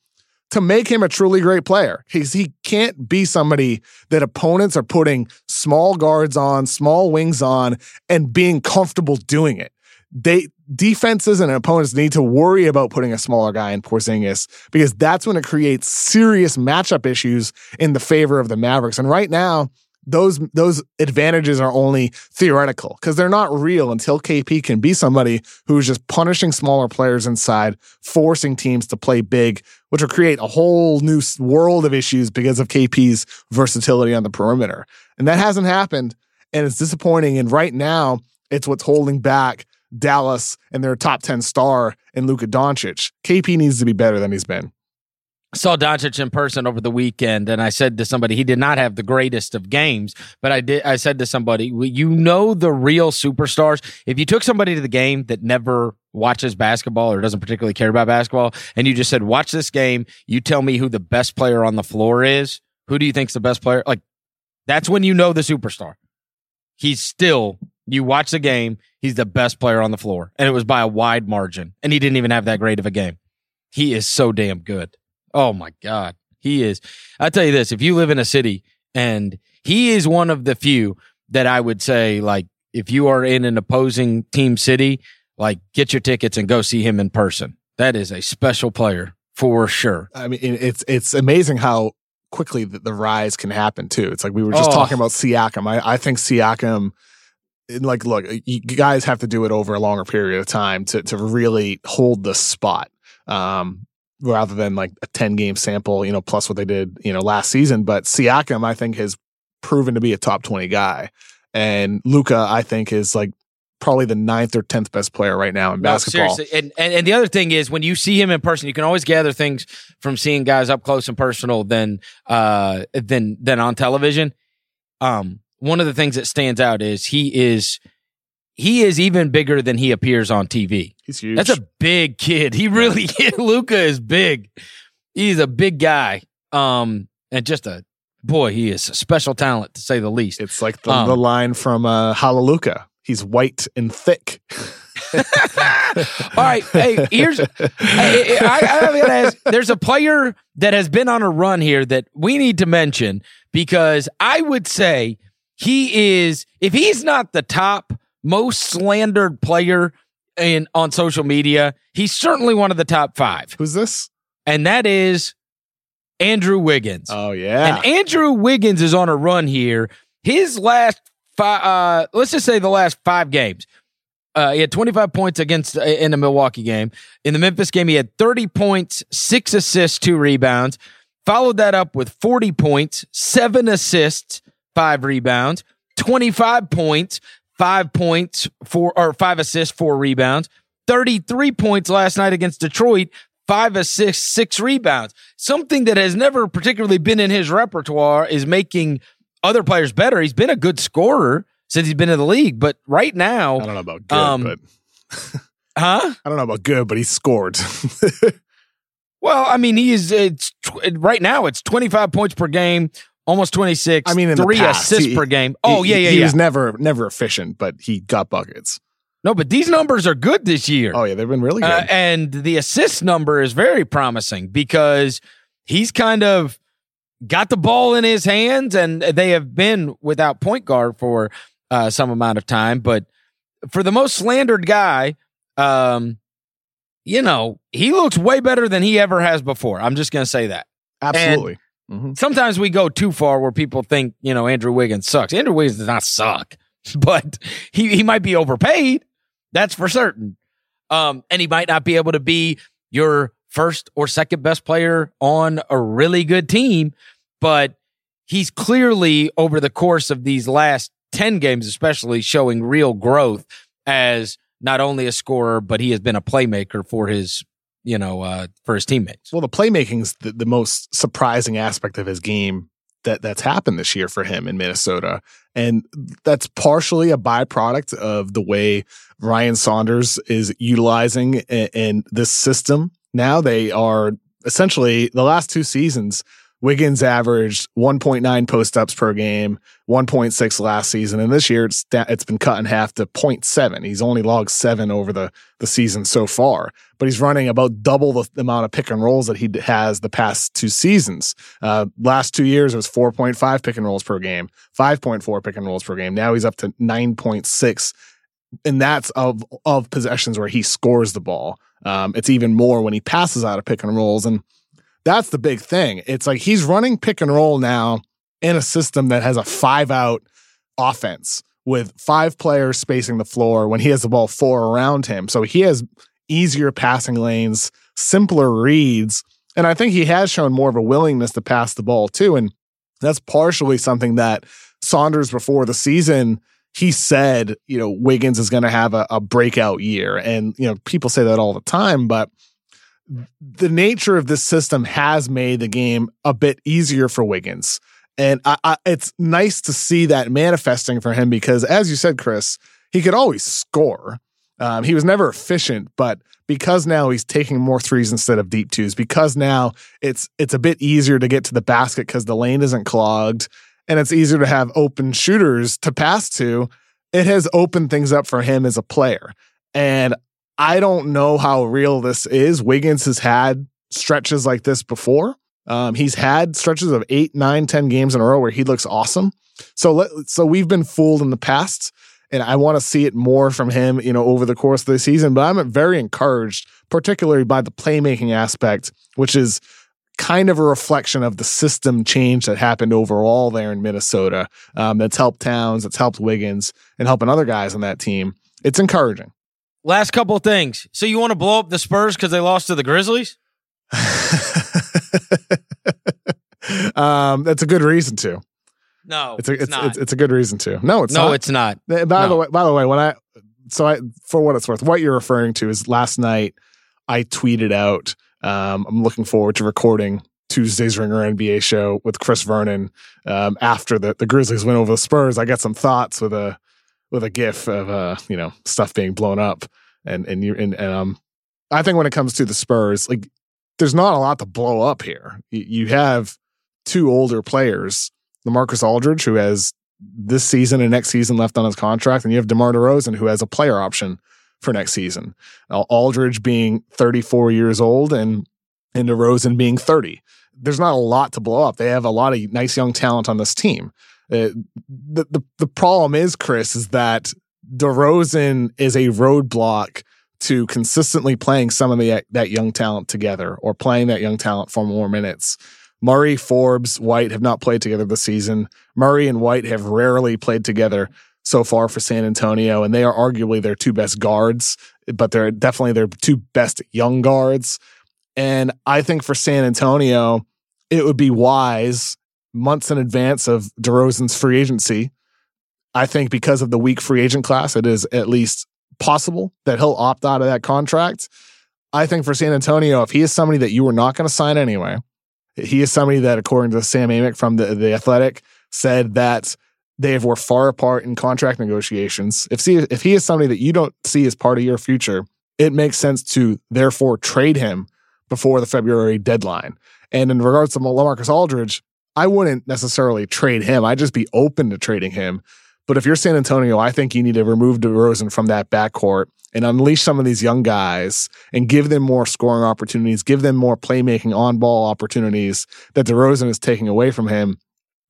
to make him a truly great player. He's, he can't be somebody that opponents are putting small guards on, small wings on, and being comfortable doing it. They defenses and opponents need to worry about putting a smaller guy in Porzingis because that's when it creates serious matchup issues in the favor of the Mavericks. And right now, those those advantages are only theoretical because they're not real until KP can be somebody who's just punishing smaller players inside, forcing teams to play big, which will create a whole new world of issues because of KP's versatility on the perimeter. And that hasn't happened, and it's disappointing. And right now, it's what's holding back Dallas and their top 10 star in Luka Doncic. KP needs to be better than he's been. saw Doncic in person over the weekend, and I said to somebody, he did not have the greatest of games, but I did. I said to somebody, you know the real superstars. If you took somebody to the game that never watches basketball or doesn't particularly care about basketball, and you just said, "Watch this game," you tell me who the best player on the floor is. Who do you think's the best player? Like that's when you know the superstar. He's still You watch the game, he's the best player on the floor, and it was by a wide margin. And he didn't even have that great of a game. He is so damn good. Oh my God. He is. I tell you this if you live in a city and he is one of the few that I would say, like, if you are in an opposing team city, like, get your tickets and go see him in person. That is a special player for sure. I mean, it's it's amazing how quickly the, the rise can happen too. It's like we were just Oh. talking about Siakam. I, I think Siakam, like, look, you guys have to do it over a longer period of time to to really hold the spot, um, rather than like a ten game sample, you know, plus what they did, you know, last season. But Siakam, I think, has proven to be a top twenty guy, and Luka, I think, is like probably the ninth or tenth best player right now in No, basketball. seriously. And, and and the other thing is when you see him in person, you can always gather things from seeing guys up close and personal than uh than than on television. Um, one of the things that stands out is he is he is even bigger than he appears on TV. He's huge. That's a big kid. He really Luka is big. He's a big guy. Um, and just a boy, he is a special talent to say the least. It's like the, Um, the line from uh, Hallelujah. He's white and thick. All right, hey, here's I, I, I gotta ask, there's a player that has been on a run here that we need to mention because I would say he is if he's not the top most slandered player in on social media, he's certainly one of the top five, Who's this? and that is Andrew Wiggins. Oh yeah. And Andrew Wiggins is on a run here. His last five, uh, let's just say the last five games, uh, he had 25 points against uh, in the Milwaukee game. In the Memphis game, he had 30 points, six assists, two rebounds. Followed that up with 40 points, seven assists, five rebounds, 25 points, five points, four or five assists, four rebounds, 33 points last night against Detroit, five assists, six rebounds. Something that has never particularly been in his repertoire is making other players better. He's been a good scorer since he's been in the league, but right now, I don't know about good, Um, but huh? I don't know about good, but he scored. Well, I mean, he is. It's right now. It's twenty five points per game, almost twenty six. I mean, three past, assists he- per game. Oh He- yeah, yeah, He yeah. was never never efficient, but he got buckets. no, but these numbers are good this year. Oh yeah, they've been really good. Uh, and the assist number is very promising because he's kind of got the ball in his hands, and they have been without point guard for uh, some amount of time. But for the most slandered guy, um, you know, he looks way better than he ever has before. I'm just going to say that. Absolutely. Mhm. Sometimes we go too far where people think, you know, Andrew Wiggins sucks. Andrew Wiggins does not suck, but he, he might be overpaid. That's for certain. Um, and he might not be able to be your first or second best player on a really good team, but he's clearly over the course of these last 10 games, especially showing real growth as not only a scorer, but he has been a playmaker for his, you know, uh, for his teammates. Well, the playmaking's the, the most surprising aspect of his game that that's happened this year for him in Minnesota, and that's partially a byproduct of the way Ryan Saunders is utilizing in, in this system. Now they are essentially the last two seasons. Wiggins averaged 1.9 post ups per game, 1.6 last season, and this year it's it's been cut in half to 0.7. He's only logged seven over the the season so far, but he's running about double the, amount of pick and rolls that he has the past two seasons. Uh, last two years it was 4.5 pick and rolls per game, 5.4 pick and rolls per game. Now he's up to 9.6, and that's of of possessions where he scores the ball. Um, it's even more when he passes out of pick and rolls, and that's the big thing. It's like he's running pick and roll now in a system that has a five out offense with five players spacing the floor when he has the ball four around him. So he has easier passing lanes, simpler reads. And I think he has shown more of a willingness to pass the ball too. And that's partially something that Saunders before the season, he said, you know, Wiggins is going to have a, a breakout year. And, you know, people say that all the time, but the nature of this system has made the game a bit easier for Wiggins. And I, I, it's nice to see that manifesting for him because, as you said, Chris, he could always score. Um, he was never efficient, but because now he's taking more threes instead of deep twos, because now it's it's a bit easier to get to the basket because the lane isn't clogged, and it's easier to have open shooters to pass to. it has opened things up for him as a player. And I don't know how real this is. Wiggins has had stretches like this before. Um, he's had stretches of eight, nine, ten games in a row where he looks awesome. So let, so we've been fooled in the past, and I want to see it more from him, you know, over the course of the season. But I'm very encouraged, particularly by the playmaking aspect, which is kind of a reflection of the system change that happened overall there in Minnesota. Um, that's helped Towns, that's helped Wiggins, and helping other guys on that team. It's encouraging. Last couple of things. So you want to blow up the Spurs because they lost to the Grizzlies? um, that's a good reason to. No, it's a it's, it's, it's, it's, a good reason to. No, it's no, not. it's not. By no. the way, by the way, when I so I for what it's worth, what you're referring to is last night I tweeted out. Um, I'm looking forward to recording Tuesday's Ringer NBA show with Chris Vernon um, after the, the Grizzlies win over the Spurs. I got some thoughts with a with a GIF of uh, you know stuff being blown up, and and you and, and um, I think when it comes to the Spurs, like there's not a lot to blow up here. You, have two older players, LaMarcus Aldridge, who has this season and next season left on his contract, and you have DeMar DeRozan, who has a player option for next season. Aldridge being 34 years old and and DeRozan being 30. There's not a lot to blow up. They have a lot of nice young talent on this team. Uh, the, the the problem is, Chris, is that DeRozan is a roadblock to consistently playing some of the, that young talent together or playing that young talent for more minutes. Murray, Forbes, White have not played together this season. Murray and White have rarely played together so far for San Antonio, and they are arguably their two best guards, but they're definitely their two best young guards. And I think for San Antonio, it would be wise months in advance of DeRozan's free agency. I think because of the weak free agent class, it is at least possible that he'll opt out of that contract. I think for San Antonio, if he is somebody that you were not going to sign anyway, he is somebody that, according to Sam Amick from the, the Athletic, said that they were far apart in contract negotiations. If see, if he is somebody that you don't see as part of your future, it makes sense to therefore trade him before the February deadline. And in regards to LaMarcus Aldridge, I wouldn't necessarily trade him. I'd just be open to trading him. But if you're San Antonio, I think you need to remove DeRozan from that backcourt and unleash some of these young guys and give them more scoring opportunities, give them more playmaking on ball opportunities that DeRozan is taking away from him,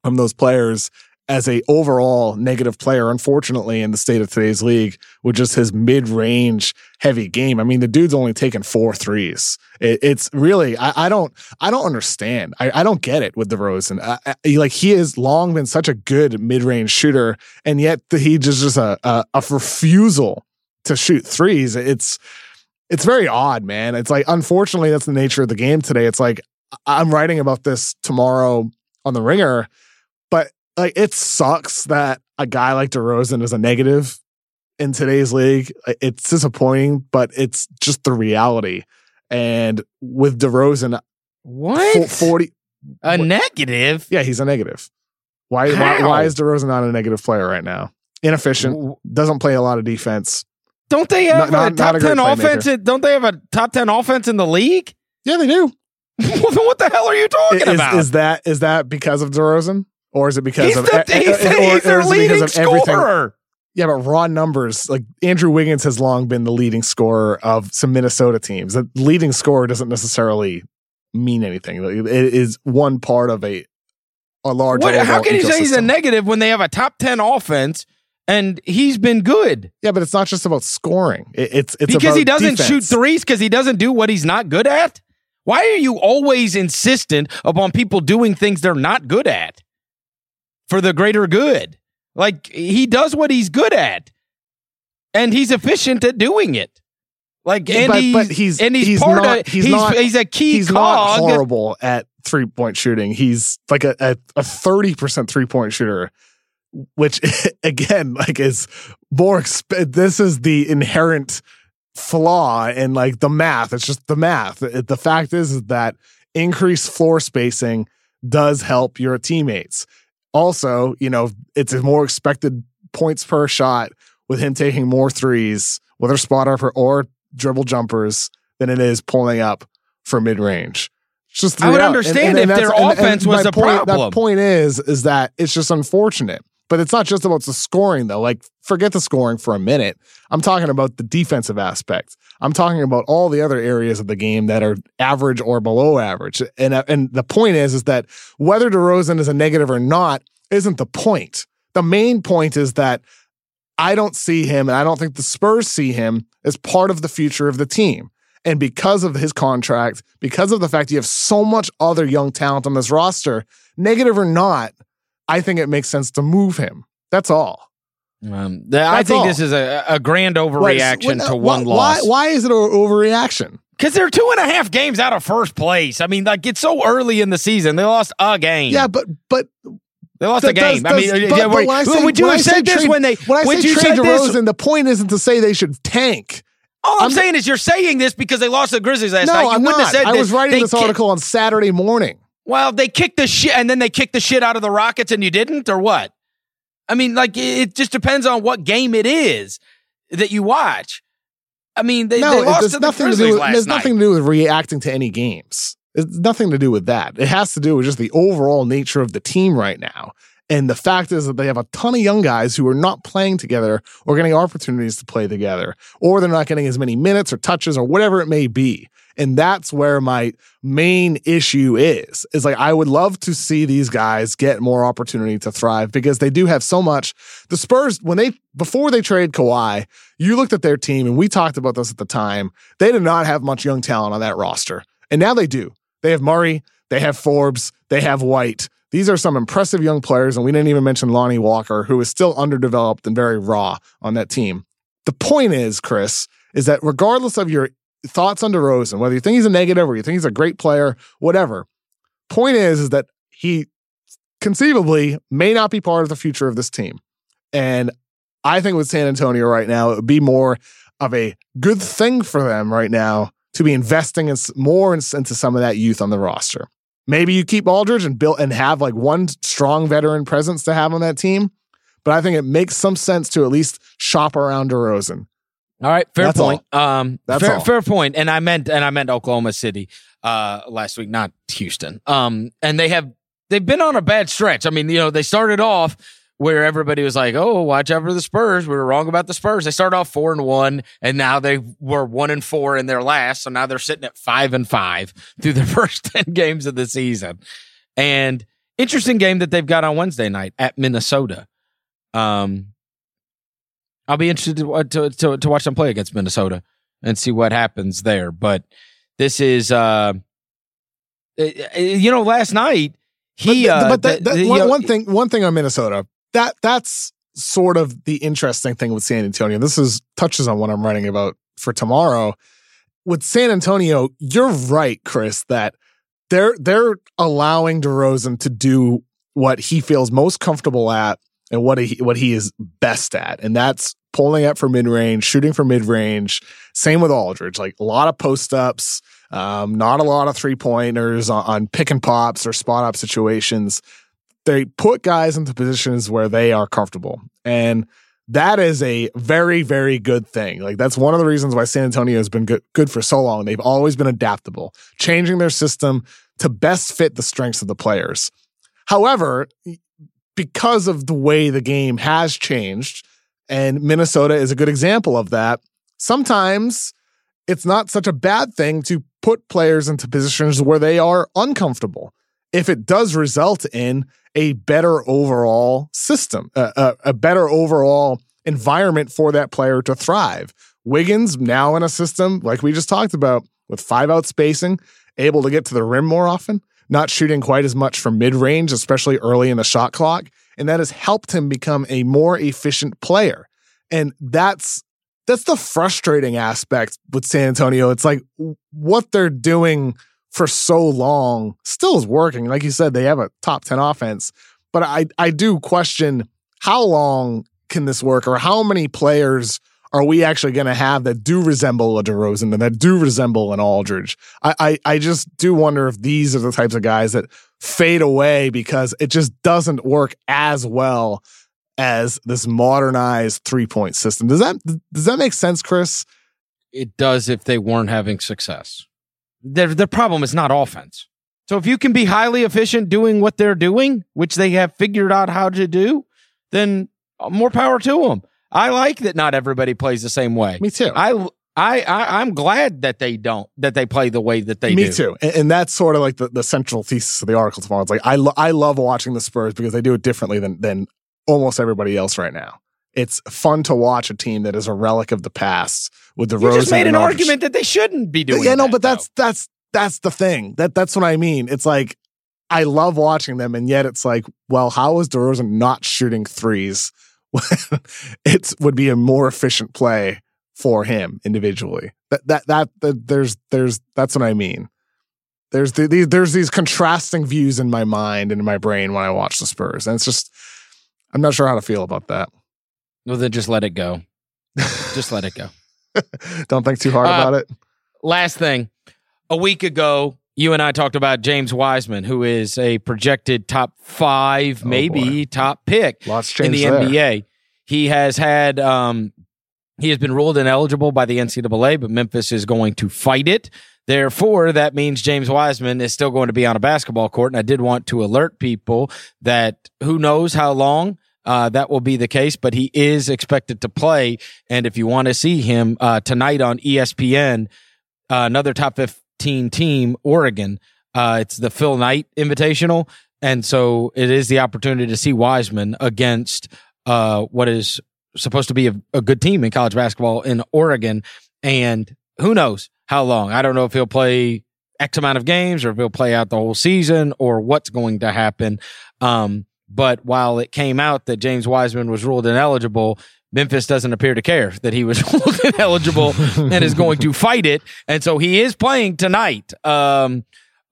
from those players as a overall negative player, unfortunately, in the state of today's league with just his mid range heavy game. I mean, the dude's only taken four threes. It, it's really, I, I, don't, I don't understand. I, I don't get it with DeRozan. I, I, like he has long been such a good mid range shooter, and yet he just just a, a, a refusal to shoot threes. It's, it's very odd, man. It's like, unfortunately, that's the nature of the game today. It's like, I'm writing about this tomorrow on the ringer, but like it sucks that a guy like DeRozan is a negative in today's league. It's disappointing, but it's just the reality. And with DeRozan, what forty a what, negative? Yeah, he's a negative. Why, why? Why is DeRozan not a negative player right now? Inefficient, doesn't play a lot of defense. Don't they have not, a top not a ten offense? In, don't they have a top ten offense in the league? Yeah, they do. what the hell are you talking is, about? Is that is that because of DeRozan? Or is it because he's of the, he's, or, he's their leading scorer? Yeah, but raw numbers like Andrew Wiggins has long been the leading scorer of some Minnesota teams. The leading scorer doesn't necessarily mean anything. It is one part of a a large. What, how can you say he's a negative when they have a top ten offense? and he's been good. Yeah, but it's not just about scoring. It, it's it's because he doesn't defense. shoot threes because he doesn't do what he's not good at. Why are you always insistent upon people doing things they're not good at? For the greater good. Like he does what he's good at, and he's efficient at doing it. Like and, but, he's, but he's and he's, he's part not, of he's, he's, not, he's a key he's cog. not horrible at three point shooting. He's like a a thirty percent three point shooter, which again like is more. Exp- this is the inherent flaw in like the math. It's just the math. Uh, the fact is, is that increased floor spacing does help your teammates also, you know, it's a more expected points per shot with him taking more threes, whether spot up or, or dribble jumpers, than it is pulling up for mid range. Just I would understand and, and, and if their offense was a point, problem. That point is, is that it's just unfortunate But it's not just about the scoring, though. Like, forget the scoring for a minute. I'm talking about the defensive aspect. I'm talking about all the other areas of the game that are average or below average. And, uh, and the point is, is that whether DeRozan is a negative or not isn't the point. The main point is that I don't see him, and I don't think the Spurs see him as part of the future of the team. And because of his contract, because of the fact you have so much other young talent on this roster, negative or not, I think it makes sense to move him. That's all. Um, th- I think all. this is a, a grand overreaction Why- to one why, loss. Why is it an overreaction? Because they're two and a half games out of first place. I mean, like it's so early in the season. They lost a game. Yeah, but but they lost a game. does- I mean, but- yeah, but when I say- would you when have I said this trade- when they when I would say trade? DeRozan, the point isn't to say they should tank. All I'm, I'm- saying is you're saying this because they lost the Grizzlies last no, night. You I'm not. I was writing They this article on Saturday morning. Well, they kicked the shit, and then they kicked the shit out of the Rockets, and you didn't, or what? I mean, like it just depends on what game it is that you watch. I mean, they, no, they lost there's to the nothing to do. With, there's night. nothing to do with reacting to any games. It's nothing to do with that. It has to do with just the overall nature of the team right now. And the fact is that they have a ton of young guys who are not playing together or getting opportunities to play together, or they're not getting as many minutes or touches or whatever it may be. And that's where my main issue is. Is like I would love to see these guys get more opportunity to thrive because they do have so much. The Spurs, when they before they trade Kawhi, you looked at their team and we talked about this at the time. They did not have much young talent on that roster. And now they do. They have Murray, they have Forbes, they have White. These are some impressive young players, and we didn't even mention Lonnie Walker, who is still underdeveloped and very raw on that team. The point is, Chris, is that regardless of your thoughts on DeRozan, whether you think he's a negative or you think he's a great player, whatever, point is, is that he conceivably may not be part of the future of this team. And I think with San Antonio right now, it would be more of a good thing for them right now to be investing in more in- into some of that youth on the roster. Maybe you keep Aldridge and build and have like one strong veteran presence to have on that team. But I think it makes some sense to at least shop around DeRozan. All right, fair That's point. Um, That's fair, all. fair point. And I meant and I meant Oklahoma City uh, last week, not Houston. Um, and they have they've been on a bad stretch. I mean, you know, they started off where everybody was like, "Oh, watch out for the Spurs." We were wrong about the Spurs. They started off four and one, and now they were one and four in their last. So now they're sitting at five and five through the first ten games of the season. And interesting game that they've got on Wednesday night at Minnesota. Um, I'll be interested to, to to to watch them play against Minnesota and see what happens there. But this is, uh, uh, you know, last night he, but, uh, but that, that- the- one, know, one thing, one thing on Minnesota that that's sort of the interesting thing with San Antonio. This is touches on what I'm writing about for tomorrow. With San Antonio, you're right, Chris, that they're they're allowing DeRozan to do what he feels most comfortable at and what he what he is best at, and that's pulling up for mid range, shooting for mid range. Same with Aldridge, like a lot of post ups, um, not a lot of three pointers on, on pick and pops or spot up situations. They put guys into positions where they are comfortable, and that is a very very good thing. Like that's one of the reasons why San Antonio has been good good for so long. They've always been adaptable, changing their system to best fit the strengths of the players. However, because of the way the game has changed, and Minnesota is a good example of that, sometimes it's not such a bad thing to put players into positions where they are uncomfortable if it does result in a better overall system, a, a, a better overall environment for that player to thrive. Wiggins now in a system like we just talked about with five out spacing, able to get to the rim more often, not shooting quite as much from mid range, especially early in the shot clock. And that has helped him become a more efficient player. And that's that's the frustrating aspect with San Antonio. It's like what they're doing for so long still is working. Like you said, they have a top 10 offense, but I, I do question how long can this work or how many players are we actually going to have that do resemble a DeRozan and that do resemble an Aldridge? I, I, I just do wonder if these are the types of guys that fade away because it just doesn't work as well as this modernized three point system. Does that does that make sense, Chris? it does if they weren't having success. Their their problem is not offense. So if you can be highly efficient doing what they're doing, which they have figured out how to do, then uh, more power to them. I like that not everybody plays the same way. Me too. I I, I I'm glad that they don't that they play the way that they do. Me do. too. And, and that's sort of like the, the central thesis of the article tomorrow. It's like I lo- I love watching the Spurs because they do it differently than than almost everybody else right now. It's fun to watch a team that is a relic of the past with the You Rose. just made an argument that they shouldn't be doing. Yeah, no, that, but that's though. that's that's the thing. That that's what I mean. It's like I love watching them, and yet it's like, well, how is DeRozan not shooting threes? it would be a more efficient play for him individually. That that that, that there's there's that's what I mean. There's the, these there's these contrasting views in my mind and in my brain when I watch the Spurs, and it's just I'm not sure how to feel about that. Well, then just let it go. Just let it go. Don't think too hard Uh, about it. Last thing, a week ago, you and I talked about James Wiseman, who is a projected top five, Oh, maybe top pick Lots in the there. NBA. He has had um he has been ruled ineligible by the NCAA, but Memphis is going to fight it. Therefore, that means James Wiseman is still going to be on a basketball court. And I did want to alert people that who knows how long uh, that will be the case, but he is expected to play. And if you want to see him uh, tonight on ESPN, uh, another top 15 team, Oregon, uh, it's the Phil Knight Invitational. And so it is the opportunity to see Wiseman against uh, what is supposed to be a, a good team in college basketball in Oregon. And who knows how long? I don't know if he'll play X amount of games or if he'll play out the whole season or what's going to happen. Um, but while it came out that James Wiseman was ruled ineligible, Memphis doesn't appear to care that he was ruled ineligible and is going to fight it. And so he is playing tonight. Um,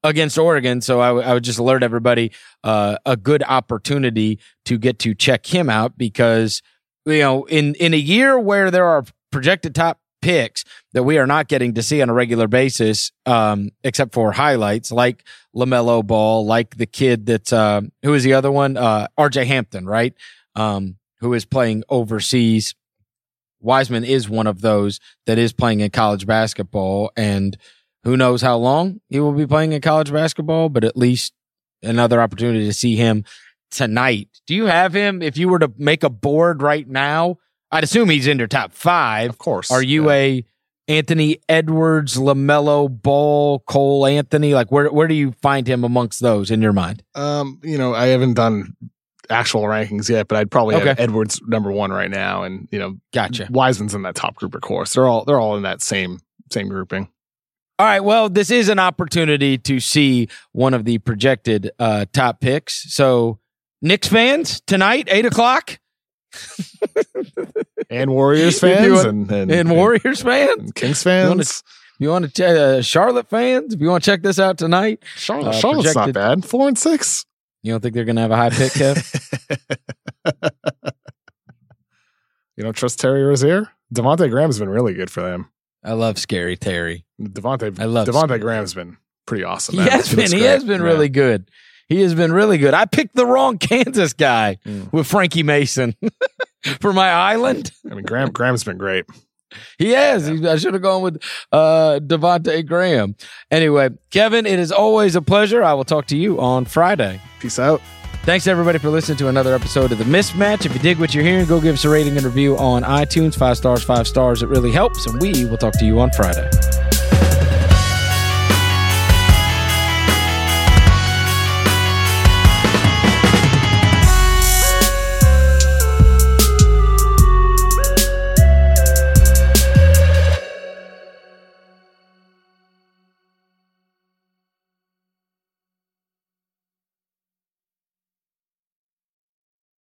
against Oregon. So I, w- I would just alert everybody uh, a good opportunity to get to check him out because you know in in a year where there are projected top picks that we are not getting to see on a regular basis, um, except for highlights like Lamelo Ball, like the kid that's uh, who is the other one, uh, R.J. Hampton, right? Um, who is playing overseas. Wiseman is one of those that is playing in college basketball and who knows how long he will be playing in college basketball, but at least another opportunity to see him tonight. Do you have him? If you were to make a board right now, I'd assume he's in your top five. Of course. Are you Yeah. a Anthony Edwards, Lamelo Ball, Cole Anthony? Like where where do you find him amongst those in your mind? Um, you know, I haven't done actual rankings yet, but I'd probably have Edwards number one right now, and you know, Gotcha. Wiseman's in that top group, of course. They're all they're all in that same same grouping. All right. Well, this is an opportunity to see one of the projected uh, top picks. So, Knicks fans tonight, eight o'clock, And Warriors fans want- and, and and Warriors fans. and Kings fans. You want to check uh, Charlotte fans, if you want to check this out tonight, Charlotte, uh, Charlotte's projected- not bad. Four and six. you don't think they're going to have a high pick, Kev? you don't trust Terry Rozier? Devonte' Graham's been really good for them. I love Scary Terry. Devonte', I love Devonte' Graham's been pretty awesome. He man. has been. He great. has been Yeah. really good. He has been really good. I picked the wrong Kansas guy Mm. with Frankie Mason for my island. I mean, Graham Graham's been great. He has. He- I should have gone with uh, Devonte' Graham. Anyway, Kevin, it is always a pleasure. I will talk to you on Friday. Peace out. Thanks everybody for listening to another episode of The Mismatch. If you dig what you're hearing, go give us a rating and review on iTunes. Five stars, five stars. It really helps. And we will talk to you on Friday.